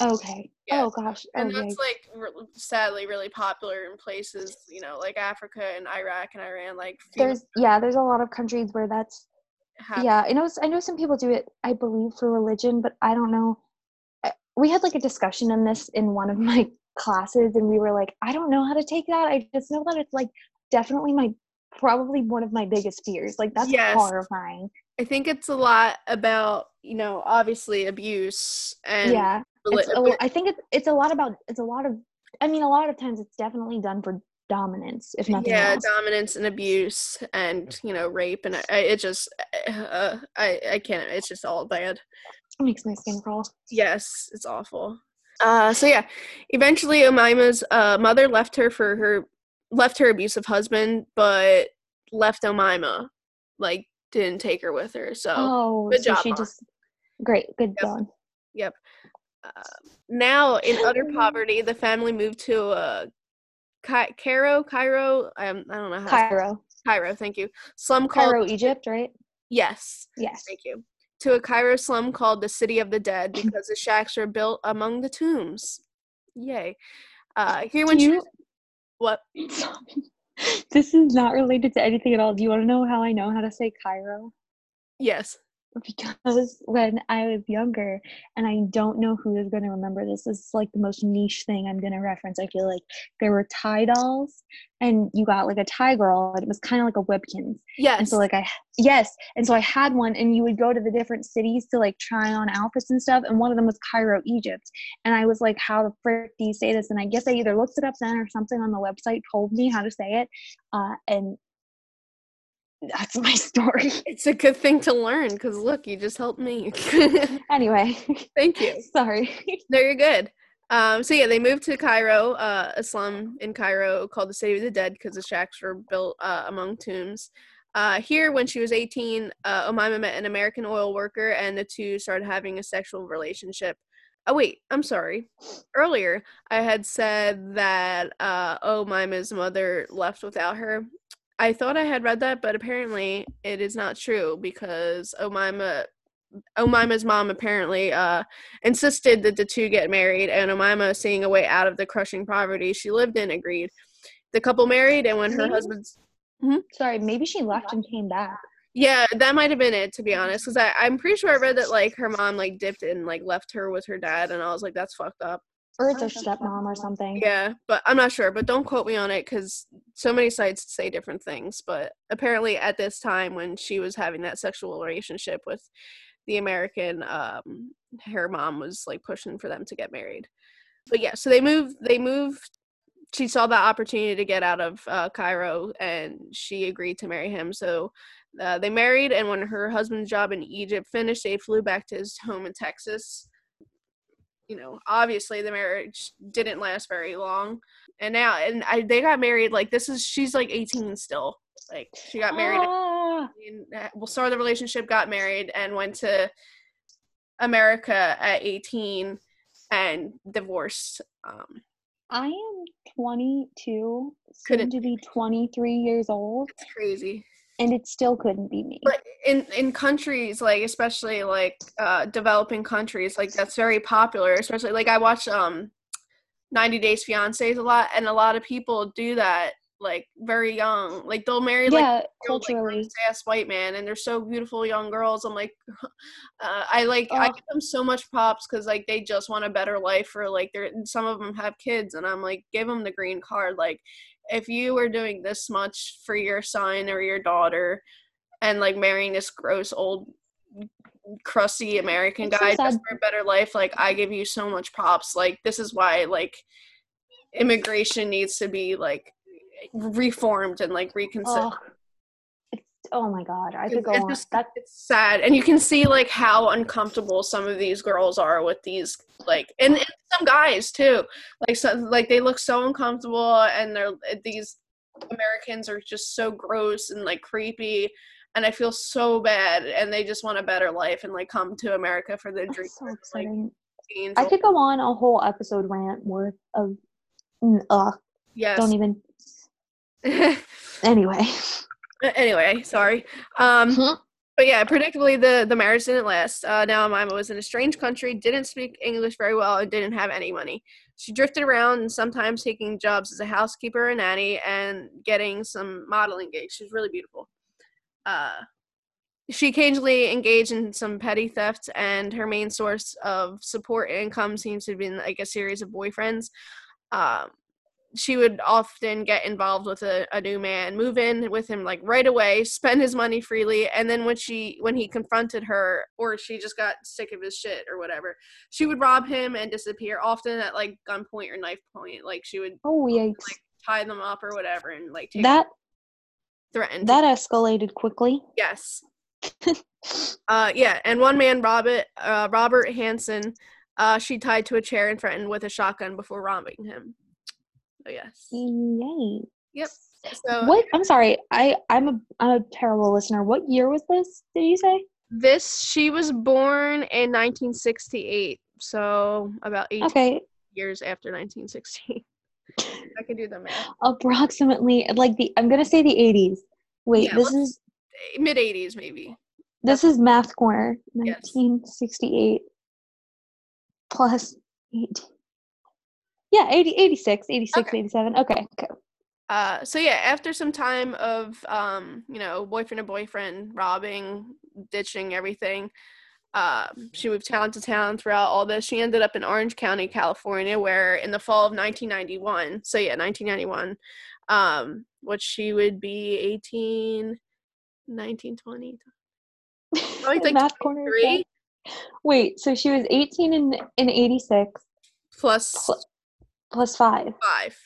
Okay. Yeah. Oh gosh. Oh, and that's like re- sadly really popular in places you know like africa and iraq and iran like there's yeah, there's a lot of countries where that's yeah. I know. I know some people do it. I believe for religion, but I don't know. I- We had like a discussion on this in one of my classes, and we were like, I don't know how to take that. I just know that it's like definitely my probably one of my biggest fears. Like that's Yes. horrifying. i think it's a lot about you know obviously abuse and yeah. a, I think it's it's a lot about it's a lot of I mean a lot of times it's definitely done for dominance if nothing yeah else. dominance and abuse and you know rape and I, I- it just uh, i i can't it's just all bad It makes my skin crawl. Yes, it's awful. Uh, so yeah, eventually Omima's uh, mother left her for her left her abusive husband, but left Omima, like didn't take her with her. So Oh, good so job, she Mom. just great, good job. Yep. uh, now in utter (laughs) poverty, the family moved to uh, Ky- Cairo, Cairo. Um, I don't know how. Cairo, Cairo, thank you. Slum called Cairo, Egypt, right? yes, Yes. thank you. To a Cairo slum called the City of the Dead (laughs) because the shacks are built among the tombs. Yay. Uh, here when you- what (laughs) this is not related to anything at all. Do you want to know how I know how to say Cairo? yes Because when I was younger, and I don't know who is going to remember this, this is like the most niche thing I'm going to reference. I feel like there were Ty dolls, and you got like a Ty girl, and it was kind of like a Webkinz. yes And so like I yes, and so I had one, and you would go to the different cities to like try on outfits and stuff, and one of them was Cairo, Egypt, and I was like, how the frick do you say this? And I guess I either looked it up then or something on the website told me how to say it, uh, and that's my (laughs) story. it's a good thing to learn because look you just helped me. (laughs) Anyway, thank you. (laughs) sorry. no you're good. Um, so yeah they moved to cairo uh, a slum in cairo called the city of the dead because the shacks were built uh, among tombs. Uh, here when she was 18 uh, omima met an american oil worker and the two started having a sexual relationship. Oh wait i'm sorry. Earlier i had said that uh, omima's mother left without her I thought I had read that, but apparently it is not true because Omima Omima's mom apparently uh, insisted that the two get married, and Omima, seeing a way out of the crushing poverty she lived in, agreed. The couple married, and when her Maybe- husband's Sorry, maybe she left and came back. yeah, that might have been it to be honest, because I'm pretty sure I read that like her mom like dipped and like left her with her dad, and I was like, that's fucked up. Or it's her stepmom or something. Yeah, but I'm not sure. But don't quote me on it because so many sites say different things. But apparently, at this time when she was having that sexual relationship with the American, um, her mom was like pushing for them to get married. But yeah, so they moved. They moved. She saw the opportunity to get out of uh, Cairo, and she agreed to marry him. So uh, they married, and when her husband's job in Egypt finished, they flew back to his home in Texas you know, obviously the marriage didn't last very long. And now, and I, they got married like this is she's like 18 still. Like she got married, Ah, in, well, started the relationship, got married, and went to America at 18 and divorced. Um, I am 22, Couldn't soon to be 23 years old, it's crazy. And it still couldn't be me. But in in countries like especially like uh developing countries like that's very popular especially like I watch um 90 Days Fiancés a lot and a lot of people do that like very young. Like they'll marry like yeah, real, like culturally. ass white man and they're so beautiful young girls i'm like (laughs) uh, i like i give them so much props because like they just want a better life for like they're some of them have kids and i'm like give them the green card like if you were doing this much for your son or your daughter and like marrying this gross old crusty american It's so guy just for a better life like i give you so much props. Like this is why like immigration needs to be like reformed and like reconsidered Oh, oh my god, I could go it's on. just That it's sad and you can see like how uncomfortable some of these girls are with these like and, and some guys too like so like they look so uncomfortable and they're these americans are just so gross and like creepy and i feel so bad and they just want a better life and like come to america for their dreams so like I could go on a whole episode rant worth of. Ugh, yes don't even. (laughs) Anyway. Anyway sorry um Mhm. But yeah, predictably the the marriage didn't last. Uh, now Mima was in a strange country, didn't speak English very well, and didn't have any money. She drifted around and sometimes taking jobs as a housekeeper and nanny and getting some modeling gigs. She's really beautiful. Uh, she occasionally engaged in some petty theft, and her main source of support income seems to have been like a series of boyfriends. Um, she would often get involved with a, a new man, move in with him like right away, spend his money freely, and then when she when he confronted her or she just got sick of his shit or whatever, she would rob him and disappear, often at like gunpoint or knife point. Like she would Oh yikes! like tie them up or whatever and like take That threaten to- that escalated quickly. yes. Uh yeah, and one man, Robert uh Robert Hansen, uh she tied to a chair and threatened with a shotgun before robbing him. So yes. Yay! Yep. So What? I'm sorry. I I'm a I'm a terrible listener. What year was this? Did you say? This she was born in 1968, so about eight Okay, years after 1968. (laughs) I can do the math. approximately like the I'm gonna say the 80s. Wait, Yeah, this is Mid 80s, maybe. this is math corner. Yes. 1968 plus 8. Yeah, 80, 86, 86, Okay. 87. Okay, okay. Uh, so yeah, after some time of um, you know, boyfriend to boyfriend, robbing, ditching everything, um, she moved town to town throughout all this. She ended up in Orange County, California, where in the fall of 1991, so yeah, 1991, um, which she would be 18, 19, 20, Probably like (laughs) math corner. is 23 that? Wait, so she was 18 in in 86 plus Pl- plus 5 five.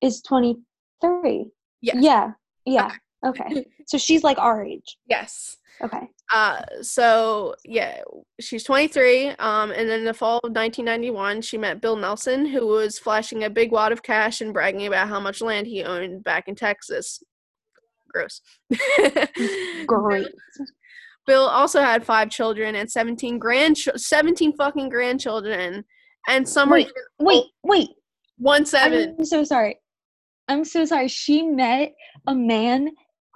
is 23. Yes. Yeah. Yeah. Okay. (laughs) So she's like our age. Yes. Okay. Uh, so yeah, she's 23. Um, and in the fall of 1991, she met Bill Nelson, who was flashing a big wad of cash and bragging about how much land he owned back in Texas. Gross. (laughs) Great. Bill also had five children and 17 grand, 17 fucking grandchildren, and some Wait, wait, wait. One seven. I'm so sorry. I'm so sorry. She met a man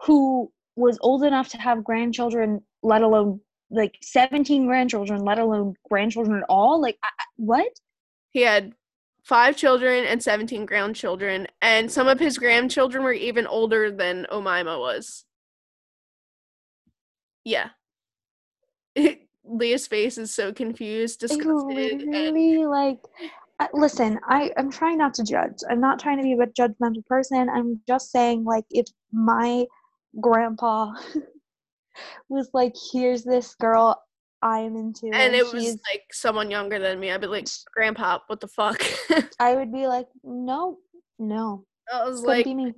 who was old enough to have grandchildren, let alone like 17 grandchildren, let alone grandchildren at all. Like, I, what? He had five children and 17 grandchildren, and some of his grandchildren were even older than Omima was. Yeah. (laughs) Leah's face is so confused, It disgusted, and literally like. I- Listen, I I'm trying not to judge. I'm not trying to be a judgmental person. I'm just saying, like, if my grandpa (laughs) was like, "Here's this girl I am into," and it was like someone younger than me. I'd be like, Grandpa, what the fuck? (laughs) I would be like, no, no, I was couldn't like, be me.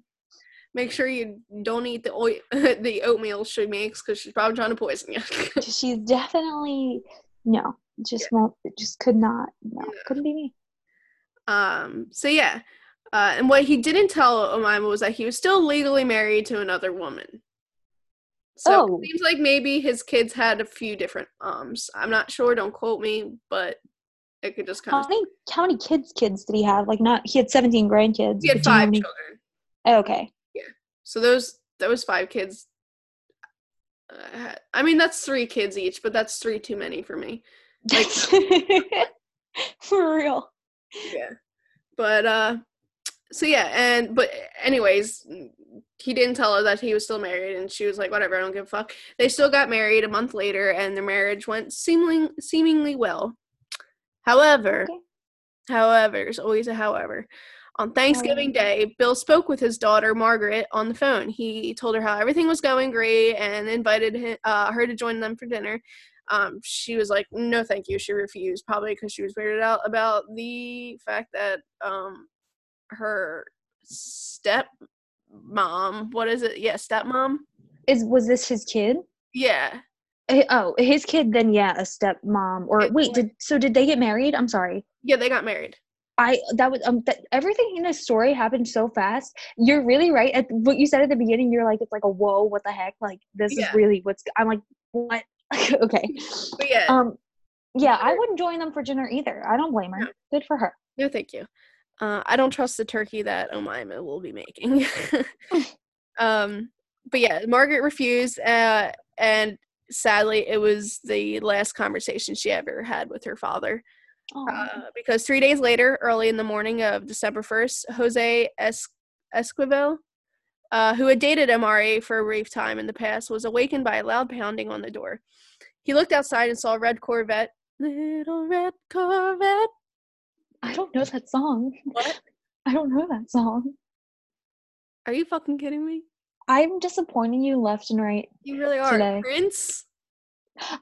make sure you don't eat the oil, (laughs) the oatmeal she makes because she's probably trying to poison you. She's definitely no, just won't, just could not, no, No. couldn't be me. Um, so yeah. Uh, and what he didn't tell Omima was that he was still legally married to another woman. So Oh. it seems like maybe his kids had a few different moms. I'm not sure, don't quote me, but it could just kind How of many, how many kids, kids did he have? Like, not he had seventeen grandkids. he had but do you know how five many- children. Okay, Yeah. So those those five kids uh, I mean that's three kids each, but that's three too many for me. Like (laughs) for real. Yeah. But uh so yeah, and but anyways, he didn't tell her that he was still married, and she was like, "Whatever, I don't give a fuck." They still got married a month later, and their marriage went seemingly seemingly well. However, Okay. however, there's always a however. On Thanksgiving Day, Bill spoke with his daughter Margaret on the phone. He told her how everything was going great and invited hi uh, her to join them for dinner. Um, she was like, "No, thank you." She refused, probably because she was weirded out about the fact that um, her step mom, what is it? Yeah, stepmom. Is was this his kid? Yeah, Eh, Oh, his kid. Then yeah, a stepmom. Or It's wait, did so? Did they get married? I'm sorry. yeah, they got married. I that was um that everything in this story happened so fast. You're really right. At what you said at the beginning, you're like it's like a whoa, what the heck? Like this Yeah. is really what's. I'm like what? (laughs) okay. But yeah, Um, yeah, I wouldn't join them for dinner either. I don't blame her. No. Good for her. no, thank you. Uh, I don't trust the turkey that Omima will be making. (laughs) (laughs) um, but yeah, Margaret refused, uh, and sadly, it was the last conversation she ever had with her father. Oh, Uh, because three days later, early in the morning of December 1st, Jose es- Esquivel, uh, who had dated Amari for a brief time in the past, was awakened by a loud pounding on the door. He looked outside and saw a red Corvette. Little red Corvette. I don't know that song. What? (laughs) I don't know that song. Are you fucking kidding me? I'm disappointing you left and right. You really are. Today. Prince?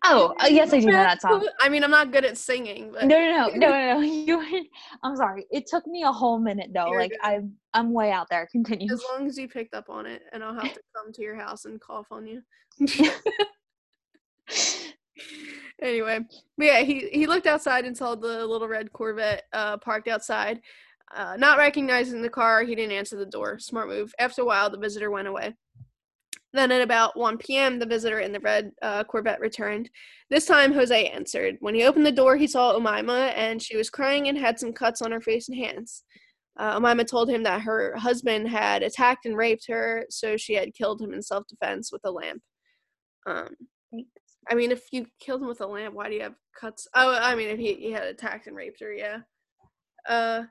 Oh, uh, yes, I do know that song. I mean, I'm not good at singing, but No, no, no, (laughs) no, no, no. (laughs) You. I'm sorry. It took me a whole minute though. You're like good. I'm, I'm way out there. Continue. as long as you picked up on it, and I'll have to come to your house and cough on you. (laughs) anyway, but yeah, he he looked outside and saw the little red Corvette uh, parked outside. Uh, not recognizing the car, he didn't answer the door. Smart move. After a while, the visitor went away. Then at about 1 p.m., the visitor in the red uh, Corvette returned. This time, Jose answered. When he opened the door, he saw Umima, and she was crying and had some cuts on her face and hands. Uh, Umima told him that her husband had attacked and raped her, so she had killed him in self defense with a lamp. Um, I mean, if you killed him with a lamp, why do you have cuts? Oh, I mean, if he, he had attacked and raped her, yeah. Uh,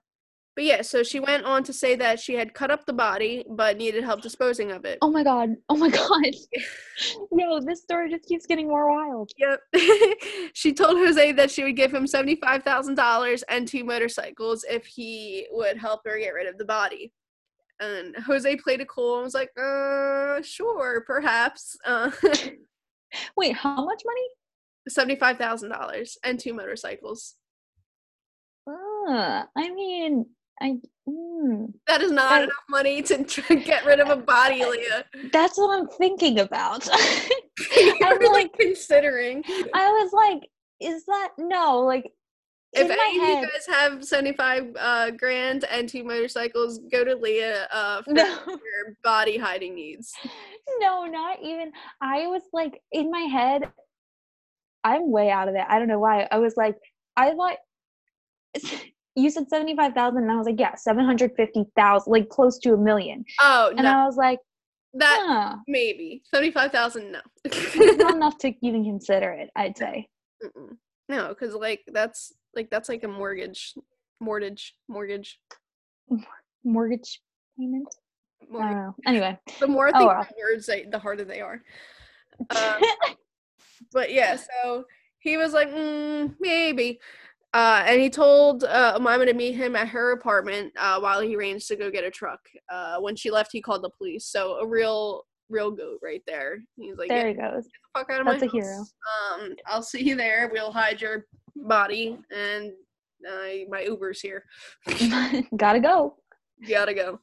but yeah, so she went on to say that she had cut up the body, but needed help disposing of it. Oh my god. (laughs) Oh my god. (laughs) no, this story just keeps getting more wild. Yep. (laughs) she told Jose that she would give him $75,000 and two motorcycles if he would help her get rid of the body. And Jose played it cool and was like, uh, sure, perhaps. Uh, Wait, how much money? $75,000 and two motorcycles. Uh, I mean, I. Mm, That is not enough money to (laughs) get rid of a body, Leah. that's what I'm thinking about. (laughs) (laughs) I'm like like, considering. I was like, is that no? Like, If any of you guys have 75 uh, grand and two motorcycles, go to Leah uh, for No. your body hiding needs. no, not even. I was like, in my head, I'm way out of it. I don't know why. I was like, I thought you said seventy-five thousand, and I was like, yeah, seven hundred fifty thousand, like close to a million. Oh, And no. I was like, that huh, maybe. 75,000, no. it's not (laughs) enough to even consider it. I'd say. Mm-mm. No, because like that's like that's like a mortgage, mortgage, mortgage, Mortgage payment. I mortgage. don't know. Anyway, The more I oh well. words, they, the harder they are. (laughs) Um, but yeah, so he was like, mm, maybe. Uh, and he told uh, Mima to meet him at her apartment uh, while he arranged to go get a truck. Uh, when she left, he called the police. So a real, real goat right there. He's like, there "Get he goes. the fuck out of That's my a hero. Um, I'll see you there. We'll hide your body, and uh, my Uber's here. (laughs) Gotta go. Gotta go.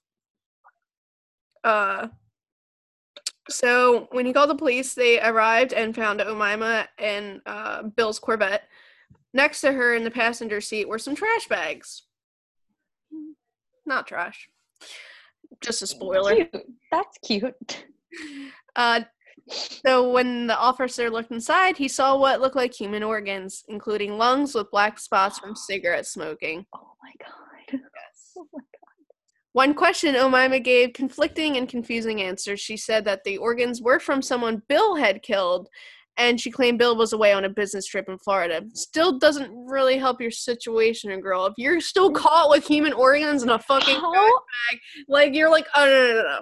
Uh, so when he called the police, they arrived and found Omima and uh, Bill's Corvette. Next to her in the passenger seat were some trash bags. Not trash. Just a spoiler. Cute. That's cute. Uh, so when the officer looked inside, he saw what looked like human organs, including lungs with black spots from (gasps) cigarette smoking. Oh my god. (laughs) Oh my god. One question Omima gave conflicting and confusing answers. She said that the organs were from someone Bill had killed, and she claimed Bill was away on a business trip in Florida. Still doesn't really help your situation, girl. If you're still caught with human organs in a fucking bag, like you're like, oh no no no no,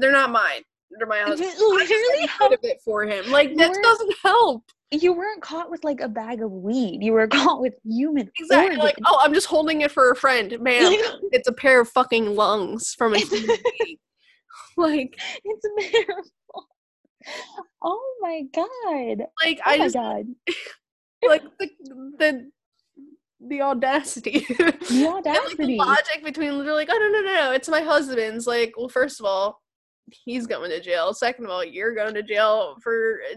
they're not mine. They're my husband. Literally, Rid of it for him. Like that doesn't help. you weren't caught with like a bag of weed. You were (laughs) caught with human Exactly. Like, organs. oh, I'm just holding it for a friend, man. (laughs) it's a pair of fucking lungs from a human (laughs) being. Like, it's a miracle. Oh my god. like Oh I my just god. (laughs) like the the the audacity. (laughs) The And, like, the audacity. logic between literally like, oh no no no no, it's my husband's. Like, well, first of all, he's going to jail. Second of all, you're going to jail for uh,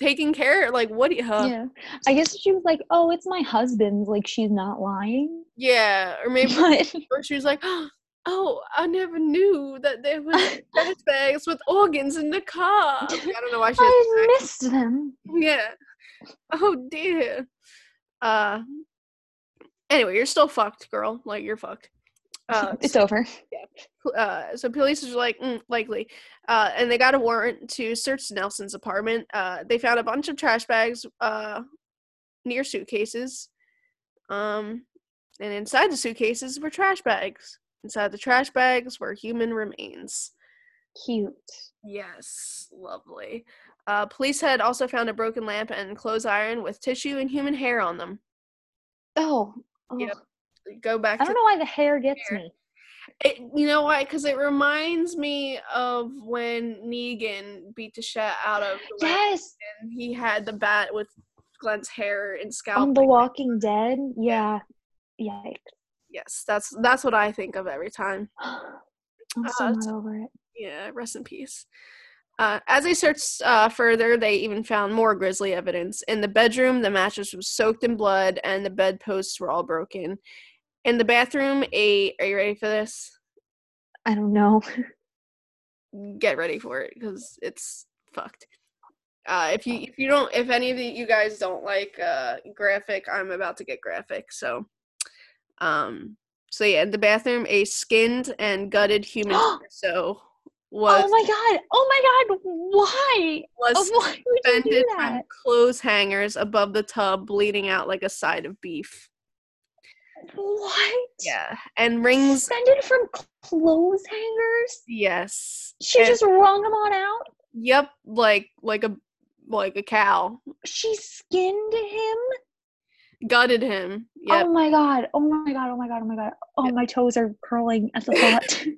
taking care. Like, what do you? Huh? Yeah. I guess she was like, "Oh, it's my husband's." Like she's not lying. Yeah, or maybe (laughs) But or she was like, (gasps) oh, I never knew that there were trash bags with organs in the (laughs) car. Like, I don't know why she. I missed them. yeah. Oh dear. Uh. Anyway, you're still fucked, girl. Like you're fucked. Uh, (laughs) it's over. uh, so police are like mm, likely, uh, and they got a warrant to search Nelson's apartment. Uh, they found a bunch of trash bags uh, near suitcases, um, and inside the suitcases were trash bags. Inside the trash bags were human remains. Cute. Yes, lovely. Uh, police had also found a broken lamp and clothes iron with tissue and human hair on them. Oh. Yep. Go back I don't know why the hair gets hair. me. It, you know why? Because it reminds me of when Negan beat the shit out of Yes. and he had the bat with Glenn's hair and scalp. On The Walking Dead. Yeah. Yikes. Yes, that's that's what I think of every time. (gasps) I'm Uh, so over it. Yeah, rest in peace. Uh, as they searched uh, further, they even found more grisly evidence. In the bedroom, the mattress was soaked in blood, and the bedposts were all broken. In the bathroom, a are you ready for this? I don't know. (laughs) get ready for it because it's fucked. Uh, if you if you don't if any of the, you guys don't like uh, graphic, I'm about to get graphic. So, um, so yeah, in the bathroom, a skinned and gutted human (gasps) torso was oh my god. Oh my god. Why? was Oh, why suspended from clothes hangers above the tub, bleeding out like a side of beef. What? Yeah, and rings. Suspended from clothes hangers? Yes. She and- just wrung them on out? Yep, like like a like a cow. She skinned him? Gutted him. Yep. Oh my god. Oh my god. Oh my god. Oh my god. Oh, Yep. my toes are curling at the thought. (laughs)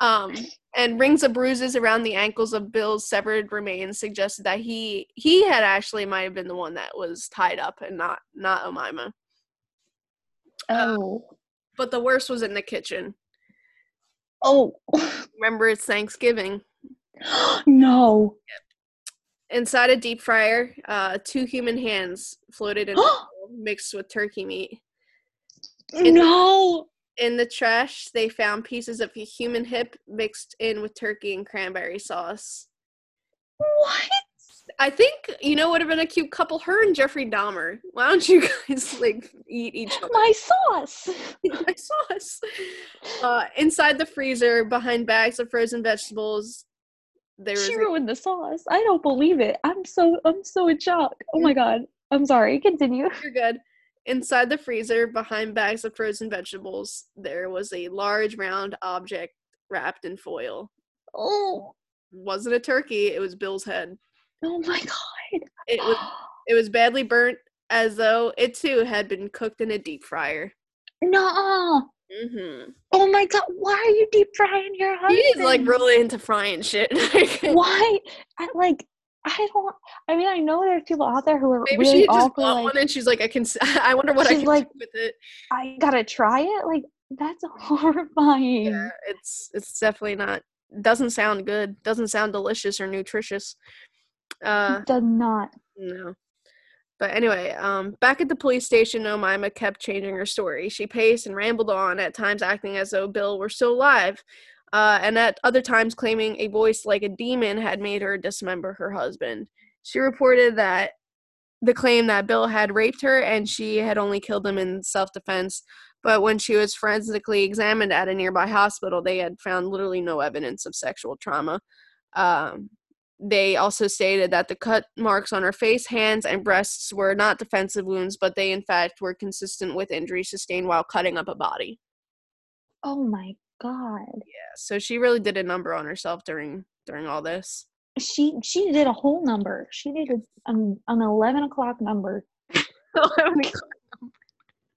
Um, and rings of bruises around the ankles of Bill's severed remains suggested that he he had actually might have been the one that was tied up and not not Omima. oh. But the worst was in the kitchen. Oh. Remember, it's Thanksgiving. (gasps) no. Inside a deep fryer, uh, two human hands floated in a (gasps) mixed with turkey meat. In- no. In the trash, they found pieces of a human hip mixed in with turkey and cranberry sauce. What? I think you know would have been a cute couple. Her and Jeffrey Dahmer. Why don't you (laughs) guys like eat each other? My sauce. (laughs) my sauce. Uh, inside the freezer, behind bags of frozen vegetables, there was She a- ruined the sauce. I don't believe it. I'm so I'm so in shock. Oh my god. I'm sorry. Continue. (laughs) you're good. Inside the freezer, behind bags of frozen vegetables, there was a large round object wrapped in foil. Oh. wasn't a turkey; it was Bill's head. Oh my god. It was it was badly burnt, as though it too had been cooked in a deep fryer. (gasps) no. Mm-hmm. Oh my god. Why are you deep frying your husband? He's like really into frying shit. (laughs) Why? I like. I don't. I mean, I know there's people out there who are Maybe really she just awful. bought Like, one and she's like, I can. (laughs) I wonder what I She's can like- do with it. I gotta try it. Like that's (laughs) horrifying. Yeah, it's it's definitely not. Doesn't sound good. Doesn't sound delicious or nutritious. Uh, Does not. no. But anyway, um, back at the police station, Omima kept changing her story. She paced and rambled on, at times acting as though Bill were still alive, uh, and at other times claiming a voice like a demon had made her dismember her husband. She reported that the claim that Bill had raped her and she had only killed him in self defense. But when she was forensically examined at a nearby hospital, they had found literally no evidence of sexual trauma. Um, they also stated that the cut marks on her face, hands, and breasts were not defensive wounds, but they in fact were consistent with injuries sustained while cutting up a body. Oh my god. Yeah, so she really did a number on herself during during all this. She she did a whole number. She did a, an, an eleven o'clock number. (laughs) Eleven o'clock.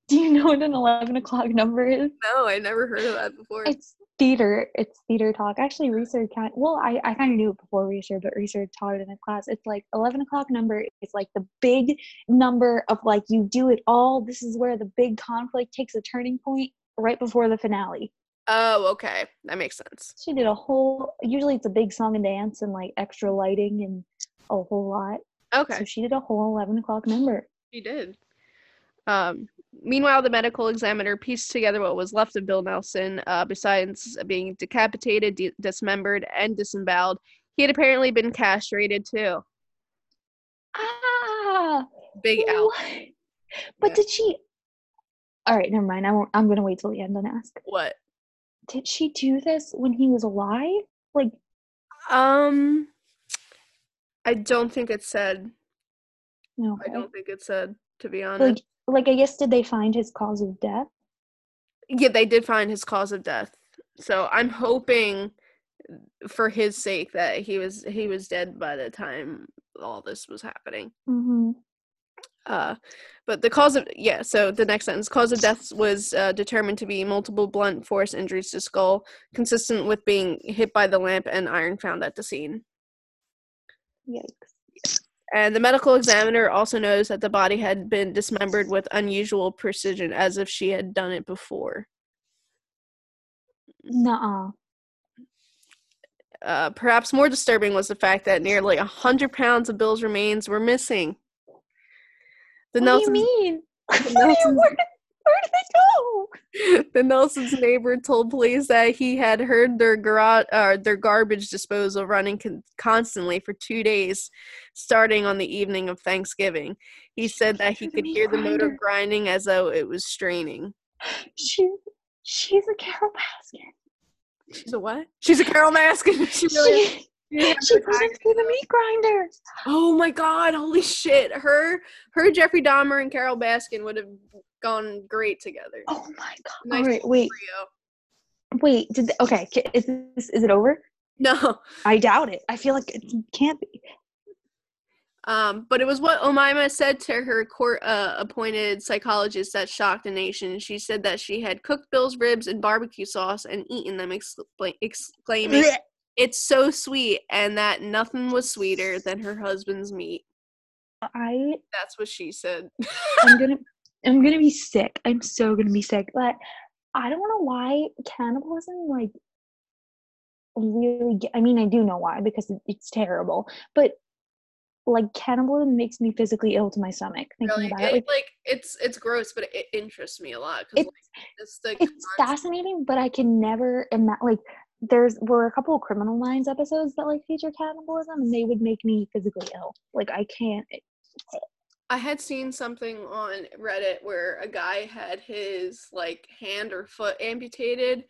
Do you know what an eleven o'clock number is? no, I never heard of that before. It's theater. It's theater talk. Actually, research kind. Well, I I kind of knew it before research, but research taught it in a class. It's like eleven o'clock number is like the big number of like you do it all. This is where the big conflict takes a turning point right before the finale. oh, okay, that makes sense. She did a whole. Usually, it's a big song and dance and like extra lighting and a whole lot. Okay, So she did a whole eleven o'clock number. she did. Um, meanwhile, the medical examiner pieced together what was left of Bill Nelson. Uh, besides being decapitated, de- dismembered, and disemboweled, he had apparently been castrated too. Ah, Big out. But Yeah. did she? All right, never mind. I won't. I'm gonna wait till the end and ask. What? Did she do this when he was alive? Like, Um, I don't think it said. no. I don't think it said. To be honest. Like, like I guess did they find his cause of death? Yeah, they did find his cause of death. So I'm hoping for his sake that he was he was dead by the time all this was happening. Mm-hmm. Uh but the cause of yeah, so the next sentence cause of death was uh, determined to be multiple blunt force injuries to skull consistent with being hit by the lamp and iron found at the scene. Yikes. And the medical examiner also knows that the body had been dismembered with unusual precision as if she had done it before. Nuh-uh. Uh, perhaps more disturbing was the fact that nearly a hundred pounds of Bill's remains were missing. The what Nelsons, do you mean? the (laughs) What do you- Nelsons, where did they go? (laughs) the Nelsons' neighbor told police that he had heard their garage, uh, their garbage disposal running con- constantly for two days, starting on the evening of Thanksgiving. He said that he could hear the motor grinding as though it was straining. She, she's a Carole Baskin. She's a what? She's a Carole Baskin. (laughs) she really. she, she has (laughs) she the put tag- through the meat grinder. Oh my god, holy shit. Her her Jeffrey Dahmer and Carole Baskin would have gone great together. Oh my god! Nice All right, wait, trio. wait. Did they, okay? Is this is it over? No. I doubt it. I feel like it can't be. Um, but it was what Omima said to her court uh, appointed psychologist that shocked the nation. She said that she had cooked Bill's ribs in barbecue sauce and eaten them, excla- exclaiming, It's so sweet, and that nothing was sweeter than her husband's meat. I That's what she said. I'm gonna (laughs) I'm gonna be sick. I'm so gonna be sick. But I don't know why cannibalism like really. I mean, I do know why because it's terrible. But like cannibalism makes me physically ill to my stomach thinking really, about it, it. Like, like it's it's gross, but it interests me a lot it's like, it's it's fascinating, but I can never imagine like. There's were a couple of Criminal Minds episodes that like feature cannibalism, and they would make me physically ill. Like I can't. I had seen something on Reddit where a guy had his like hand or foot amputated,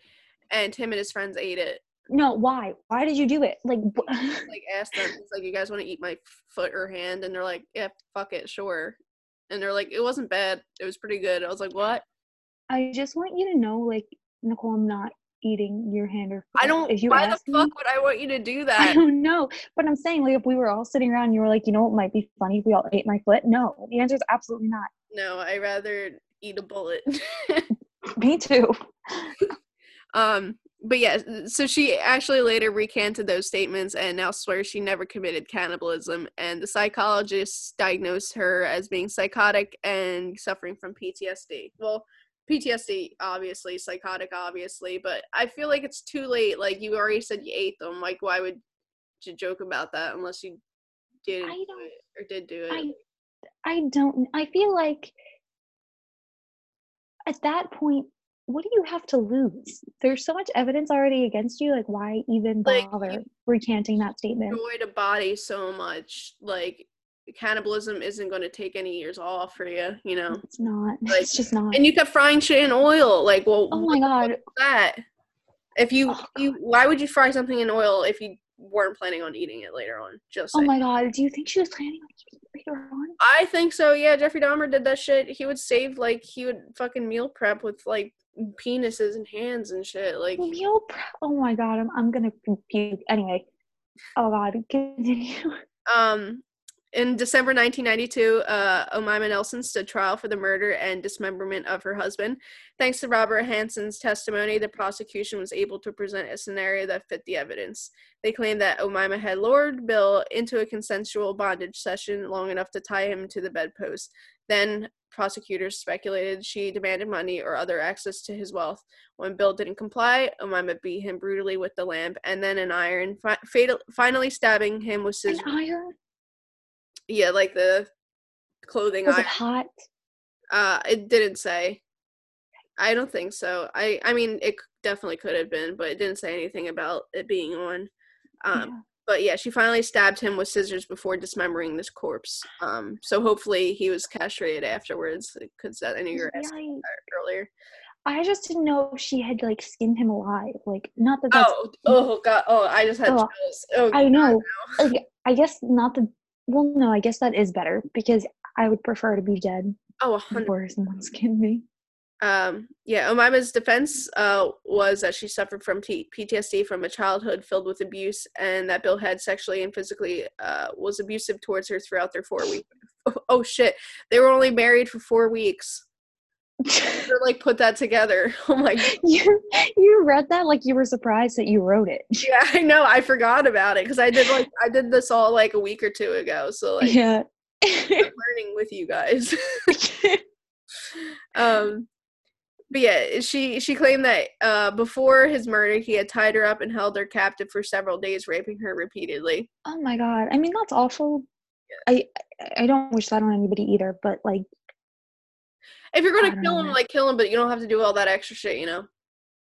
and him and his friends ate it. No, why? Why did you do it? Like, (laughs) Like asked them, like, "You guys want to eat my foot or hand?" And they're like, "Yeah, fuck it, sure." And they're like, "It wasn't bad. It was pretty good." I was like, "What?" I just want you to know, like, Nicole, I'm not eating your hand or foot. I don't. If you why the me, fuck would I want you to do (laughs) that? I don't know. But I'm saying, like, if we were all sitting around and you were like, you know what might be funny if we all ate my foot? No. The answer is absolutely not. No, I rather eat a bullet. Me (laughs) too. Um, but yeah, so she actually later recanted those statements and now swears she never committed cannibalism. And the psychologist diagnosed her as being psychotic and suffering from PTSD. Well, PTSD, obviously, psychotic, obviously, but I feel like it's too late. Like, you already said you ate them. Like, why would you joke about that unless you did I do don't- it or did do it? I I don't I feel like at that point, what do you have to lose? There's so much evidence already against you, like why even bother you- recanting that statement? enjoyed a body so much. Like, cannibalism isn't going to take any years off for you, you know? It's not. (laughs) Like, it's just not. and you kept frying shit in oil. Like, well, oh my god. that? If you, Oh, you, why would you fry something in oil if you weren't planning on eating it later on. Just Oh my god, do you think she was planning on eating it later on? I think so. Yeah, Jeffrey Dahmer did that shit. He would save like he would fucking meal prep with like penises and hands and shit. Like Meal prep. Oh my god, I'm I'm gonna puke. Anyway. Oh god, continue. (laughs) Um, in December 1992, uh, Omima Nelson stood trial for the murder and dismemberment of her husband. Thanks to Robert Hansen's testimony, the prosecution was able to present a scenario that fit the evidence. They claimed that Omima had lured Bill into a consensual bondage session long enough to tie him to the bedpost. Then, prosecutors speculated she demanded money or other access to his wealth. When Bill didn't comply, Omima beat him brutally with the lamp and then an iron, fi- fatal- finally stabbing him with An scissors. iron? Yeah, like the clothing Was it hot? Uh, it didn't say. I don't think so. I I mean, it definitely could have been, but it didn't say anything about it being on. Um, Yeah. but yeah, she finally stabbed him with scissors before dismembering this corpse. Um, so hopefully he was castrated afterwards, because that I know you were asking that earlier. I just didn't know if she had like skinned him alive. Like not that that's Oh, oh god, oh, I just had Oh. Oh, I know. no. Like I guess not the well no, I guess that is better because I would prefer to be dead Oh, a hundred before someone skinned me. Um, yeah, Omaima's defense uh, was that she suffered from T- PTSD from a childhood filled with abuse, and that Bill had sexually and physically uh, was abusive towards her throughout their four weeks. (laughs) Oh shit, they were only married for four weeks. Like put that together. (laughs) Oh my god. you you read that like you were surprised that you wrote it. Yeah, I know. I forgot about it because I did like I did this all like a week or two ago. So like yeah. I'm (laughs) learning with you guys. (laughs) um but yeah she she claimed that uh before his murder he had tied her up and held her captive for several days raping her repeatedly oh my god. I mean that's awful. I I don't wish that on anybody either, but like if you're gonna kill him like kill him but you don't have to do all that extra shit you know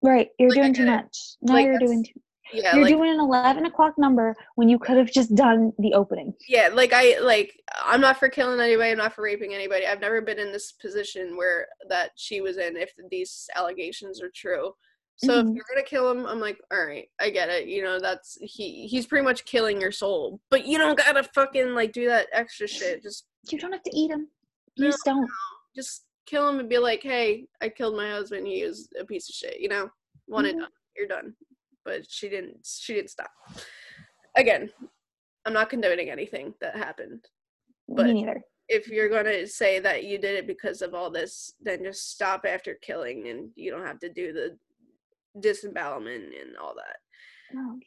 right, you're Like, doing too much. Now Like, you're doing too yeah you're like doing an eleven o'clock number when you could have just done the opening. yeah like i like i'm not for killing anybody i'm not for raping anybody i've never been in this position where that she was in if these allegations are true so Mhm. if you're gonna kill him i'm like all right i get it you know that's he he's pretty much killing your soul but you don't gotta fucking like do that extra shit just You don't have to eat him You No, just don't. just kill him and be like hey i killed my husband he was a piece of shit you know one and Mhm. done you're done but she didn't she didn't stop again i'm not condoning anything that happened But- Me neither. if you're gonna say that you did it because of all this, then just stop after killing, and you don't have to do the disembowelment and all that.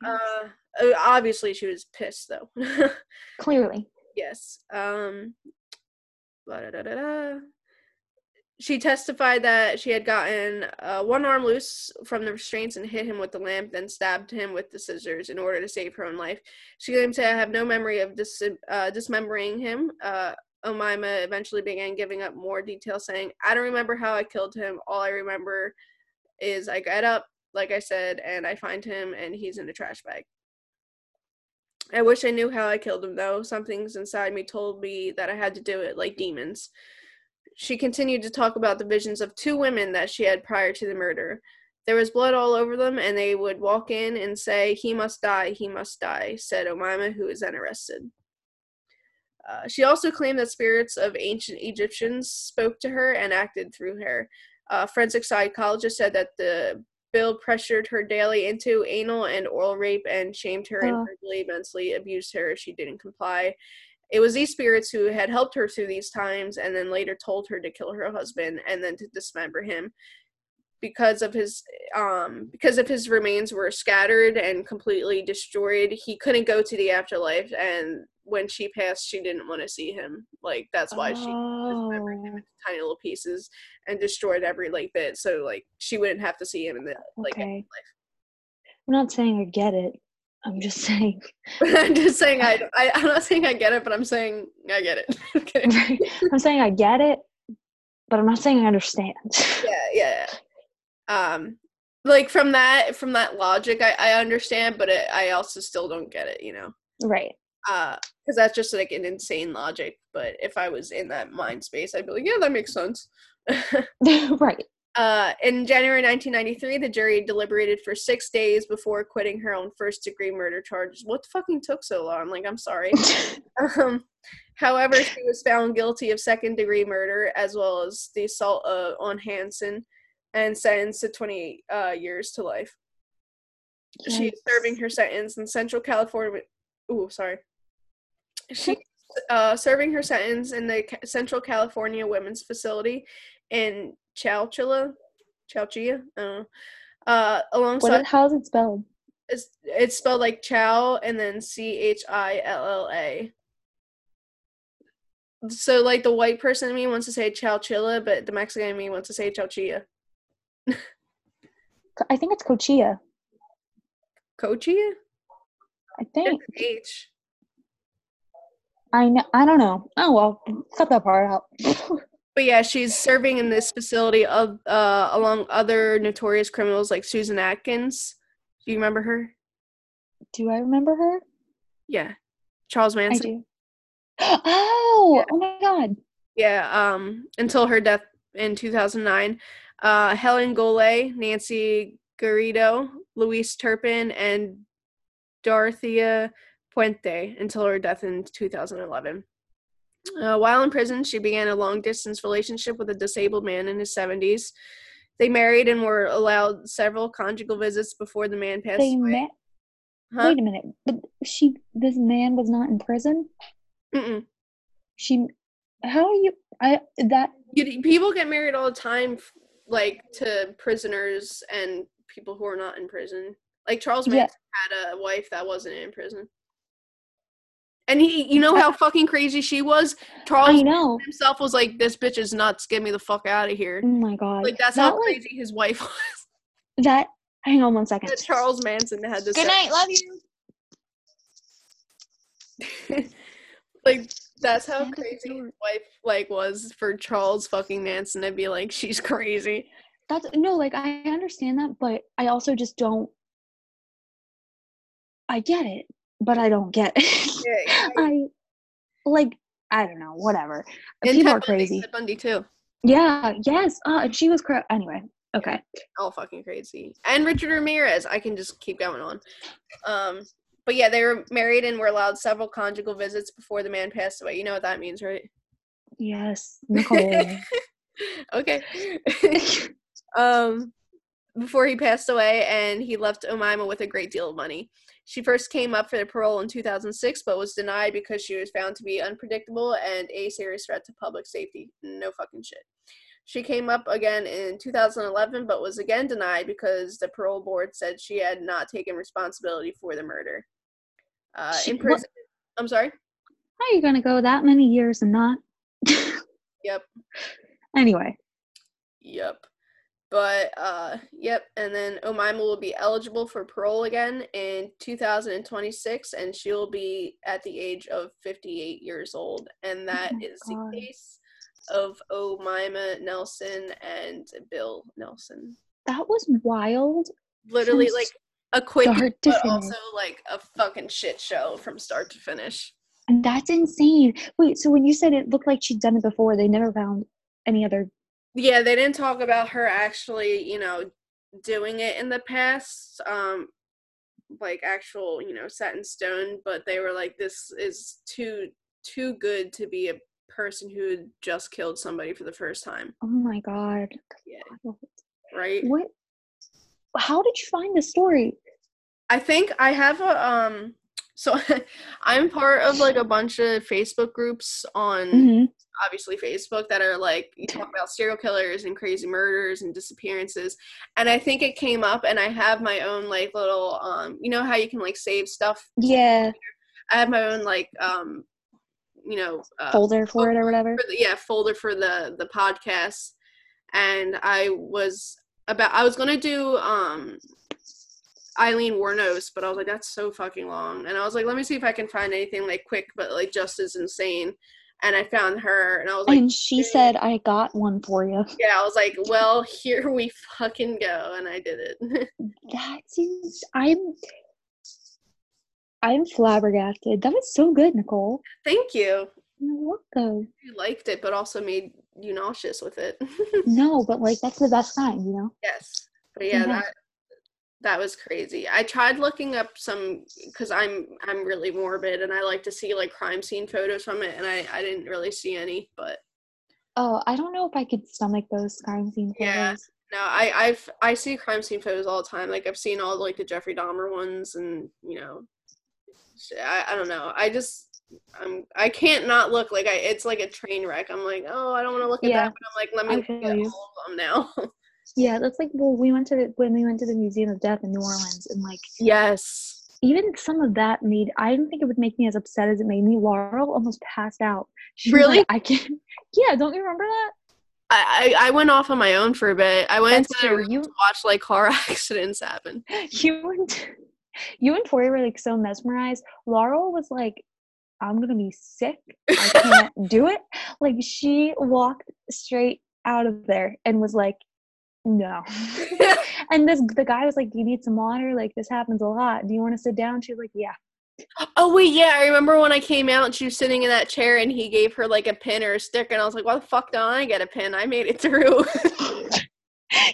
Oh. Uh, obviously she was pissed though. (laughs) Clearly. yes. Um. la-da-da-da-da. She testified that she had gotten uh, one arm loose from the restraints and hit him with the lamp, then stabbed him with the scissors in order to save her own life. She claimed to have no memory of dis- uh, dismembering him. Uh, Omaima eventually began giving up more detail, saying, I don't remember how I killed him. All I remember is I got up, like I said, and I find him and he's in a trash bag. I wish I knew how I killed him, though. Something's inside me told me that I had to do it like demons. She continued to talk about the visions of two women that she had prior to the murder. There was blood all over them, and they would walk in and say, He must die, he must die, said Omaima, who was then arrested. Uh, she also claimed that spirits of ancient Egyptians spoke to her and acted through her. Uh, forensic psychologist said that the bill pressured her daily into anal and oral rape and shamed her and Oh. verbally, mentally abused her if she didn't comply. It was these spirits who had helped her through these times and then later told her to kill her husband and then to dismember him because of his um because of his remains were scattered and completely destroyed he couldn't go to the afterlife and when she passed she didn't want to see him like that's why she dismembered him Oh, into tiny little pieces and destroyed every like bit so like she wouldn't have to see him in the like okay. I'm not saying I get it. I'm just saying. (laughs) I'm just saying I, I I'm not saying I get it, but I'm saying I get it. (laughs) okay. (laughs) I'm saying I get it, but I'm not saying I understand. Yeah, yeah. yeah. Um, like from that from that logic, I I understand, but it, I also still don't get it. You know, right. uh, because that's just like an insane logic. But if I was in that mind space, I'd be like, yeah, that makes sense. right. Uh, in January 1993, the jury deliberated for six days before acquitting her on first degree murder charges. What fucking took so long? Like, I'm sorry. (laughs) um, however, she was found guilty of second degree murder as well as the assault uh, on Hanson and sentenced to 28 uh, years to life. She is serving her sentence in Central California. Ooh, sorry. She (laughs) uh, serving her sentence in the Central California Women's Facility in Chowchilla, Chowchilla, I don't know. Uh, What? alongside How is it spelled? it's, it's spelled like Chow and then C H I L L A. So like the white person in me wants to say Chowchilla, but the Mexican in me wants to say Chowchilla. I think it's Cochilla. Cochilla? I think. an H. I know. I don't know. Oh well, cut that part out. (laughs) But yeah, she's serving in this facility of uh along other notorious criminals like Susan Atkins. Do you remember her? do I remember her? Yeah. Charles I Manson. do. Oh, oh my god. Yeah, um until her death in 2009. Uh Helen Golay, Nancy Garrido, Louise Turpin and Dorothea Puente until her death in 2011. Uh, while in prison, she began a long distance relationship with a disabled man in his 70s. They married and were allowed several conjugal visits before the man passed They away. met. Huh? Wait a minute. But she, this man was not in prison. Mm-mm. She, how are you? I that You, people get married all the time, like to prisoners and people who are not in prison. Like Charles Yeah. Manson had a wife that wasn't in prison. And he, you know how fucking crazy she was. I Charles know. himself was like, "This bitch is nuts. Get me the fuck out of here." Oh my god. Like that's that how like, crazy his wife (laughs) was. that. Hang on one second. That Charles Manson had this. Good night. Love you. (laughs) like that's how End crazy door. his wife like was for Charles fucking Manson to be like, she's crazy. That's no, like I understand that, but I also just don't. I get it, but I don't get it. (laughs) Yeah, I like I don't know, whatever. And People Ted are crazy. Ted Bundy too. Yeah, yes. Uh, and she was cra- anyway. Okay. all fucking crazy. And Richard Ramirez. I can just keep going on. Um, but yeah, they were married and were allowed several conjugal visits before the man passed away. You know what that means, right? Yes, Nicole. (laughs) okay. (laughs) um, before he passed away, and he left Omaima with a great deal of money. She first came up for the parole in 2006, but was denied because she was found to be unpredictable and a serious threat to public safety. No fucking shit. She came up again in 2011, but was again denied because the parole board said she had not taken responsibility for the murder. Uh, She- in what- prison, I'm sorry. How are you gonna go that many years and not? (laughs) Yep. Anyway, Yep. But uh yep, and then Omaima will be eligible for parole again in 2026 and she'll be at the age of 58 years old and that my is God. the case of Omaima Nelson and Bill Nelson. that was wild. Literally like a quick but finish. also like a fucking shit show from start to finish. And that's insane. Wait, so when you said it looked like she'd done it before, they never found any other. Yeah they didn't talk about her actually you know doing it in the past um like actual you know set in stone but they were like this is too too good to be a person who just killed somebody for the first time Oh my god. yeah right What? How did you find the story? i think i have a um so (laughs) i'm part of like a bunch of facebook groups on hmm obviously Facebook that are like you talk about serial killers and crazy murders and disappearances. And I think it came up and I have my own like little um you know how you can like save stuff. Yeah, I have my own like um you know uh, folder for it or whatever. the, yeah folder for the the podcast and I was about I was going to do um Aileen Wuornos, but I was like, that's so fucking long. And I was like, let me see if I can find anything like quick, but like just as insane. And I found her, and I was like, and she said, "I got one for you." (laughs) yeah, I was like, well, here we fucking go, and I did it. (laughs) That's ins- I'm I'm flabbergasted. That was so good, Nicole. Thank you. You're welcome. You liked it, but also made you nauseous with it. (laughs) no, but like that's the best kind, you know. yes, but yeah, Yeah. that that was crazy. I tried looking up some because I'm I'm really morbid and I like to see like crime scene photos from it, and I I didn't really see any, but Oh, I don't know if I could stomach those crime scene photos. Yeah. no, I I've I see crime scene photos all the time. Like I've seen all like the Jeffrey Dahmer ones, and you know, I I don't know. I just. I'm, I can't not look like I. It's like a train wreck. I'm like, oh, I don't want to look at Yeah, that, but I'm like, let me look at you. all of them now. (laughs) Yeah, that's like well, we went to the when we went to the Museum of Death in New Orleans, and like yes. even some of that made I didn't think it would make me as upset as it made me. Laurel almost passed out. She Really? like, I can't. (laughs) Yeah, don't you remember that? I, I I went off on my own for a bit. I went That's to, true. to You (laughs) watch like car (laughs) accidents happen. you and you and Tori were like so mesmerized. Laurel was like, I'm gonna be sick. I can't do it. Like she walked straight out of there and was like, no. (laughs) (laughs) and this the guy was like, Do you need some water? Like this happens a lot. Do you want to sit down? She was like, Yeah. oh wait, yeah, I remember when I came out and she was sitting in that chair and he gave her like a pin or a stick and I was like, why the fuck don't I get a pin? I made it through. (laughs)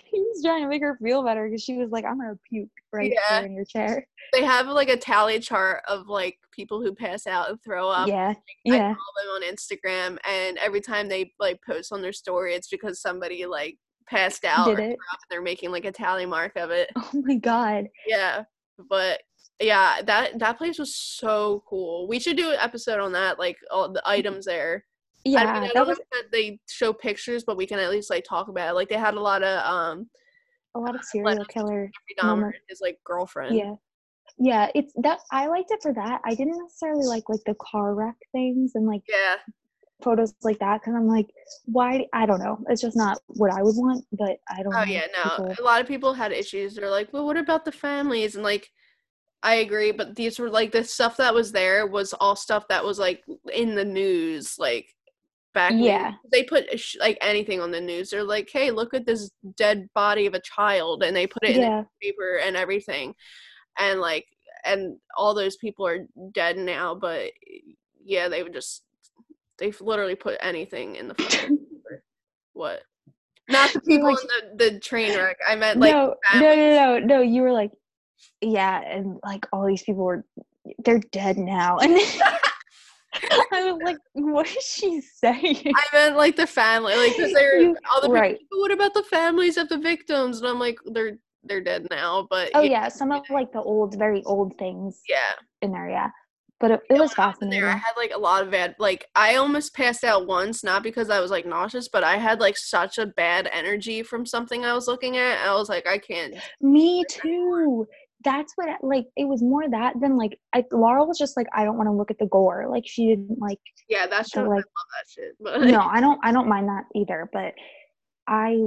he was trying to make her feel better because she was like, I'm gonna puke right Yeah. here in your chair. they have like a tally chart of like people who pass out and throw up. yeah. I Yeah. follow them on Instagram, and every time they like post on their story, it's because somebody like passed out Did it? they're making like a tally mark of it. (laughs) Oh my god. Yeah, but yeah, that that place was so cool. We should do an episode on that, like all the items there. Yeah, I mean, I that was that they show pictures, but we can at least like talk about it. Like they had a lot of um a lot of serial killer Jeffrey Dahmer his like girlfriend. Yeah. Yeah, it's that I liked it for that. I didn't necessarily like like the car wreck things and like Yeah. Photos like that because I'm like, why? I don't know. It's just not what I would want. But I don't. Oh know yeah, no. people- A lot of people had issues. They're like, well, what about the families? And like, I agree, but these were like the stuff that was there was all stuff that was like in the news, like back. Yeah. they put like anything on the news. They're like, hey, look at this dead body of a child, and they put it in the paper and everything, and like, and all those people are dead now. But yeah, they would just they've literally put anything in the. (laughs) What? Not the (laughs) people Like- in the, the train wreck. I meant like no, no, no, no, no. You were like, yeah, and like all these people were, they're dead now, (laughs) and I was like, what is she saying? I meant like the family, like because they're You- all the right. people. What about the families of the victims? And I'm like, they're they're dead now. But Oh yeah, some of like the old, very old things yeah. in there. Yeah, but it, it was I fascinating. There, I had like a lot of bad. Like I almost passed out once, not because I was like nauseous, but I had like such a bad energy from something I was looking at. I was like, I can't. Me too. That's what like it was more that than like I Laurel was just like I don't want to look at the gore. Like she didn't like Yeah, that's. I like, love that shit. (laughs) But no, I don't I don't mind that either, but I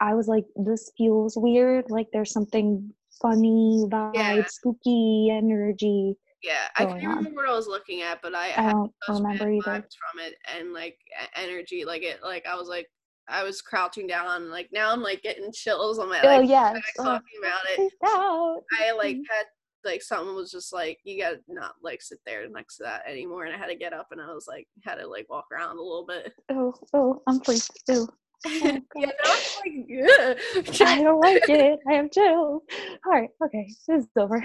I was like this feels weird. Like there's something funny vibe, Yeah. spooky energy. Yeah, I can't on. remember what I was looking at, but I, I don't remember either. from it and like energy. Like it, like I was like, I was crouching down. Like now I'm like getting chills on my Oh like yes. back Oh, talking about it. out. I like (laughs) had like someone was just like, you gotta not like sit there next to that anymore, and I had to get up and I was like, had to like walk around a little bit. Oh, oh, I'm freaked. (laughs) Oh. yeah, God. no, like, yeah. (laughs) I don't like it. I have chills. All right, okay, this is over.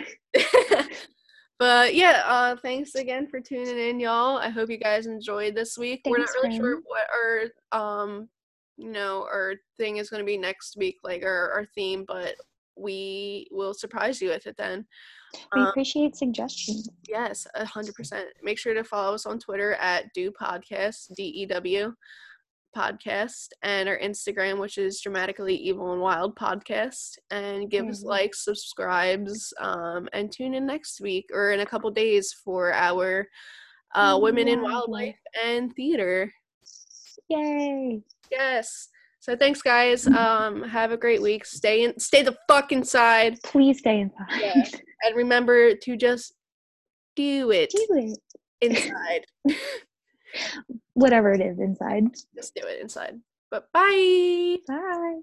But yeah, uh, thanks again for tuning in, y'all. I hope you guys enjoyed this week. We're not Thanks, really sure what our um, you know, our thing is gonna be next week, like our our theme, but we will surprise you with it then. We Um, appreciate suggestions. Yes, a hundred percent. Make sure to follow us on Twitter at Do Podcast, D E W podcast, and our Instagram, which is dramatically evil and wild podcast. And give us Mhm. likes, subscribes, um, and tune in next week or in a couple days for our uh, Women in Wildlife. Wildlife and Theater. Yay! Yes. So thanks, guys. Um, have a great week. Stay in, stay the fuck inside, Please stay inside. Yeah. and remember to just do it Do it. inside. (laughs) Whatever it is inside. Just do it inside. But bye. Bye.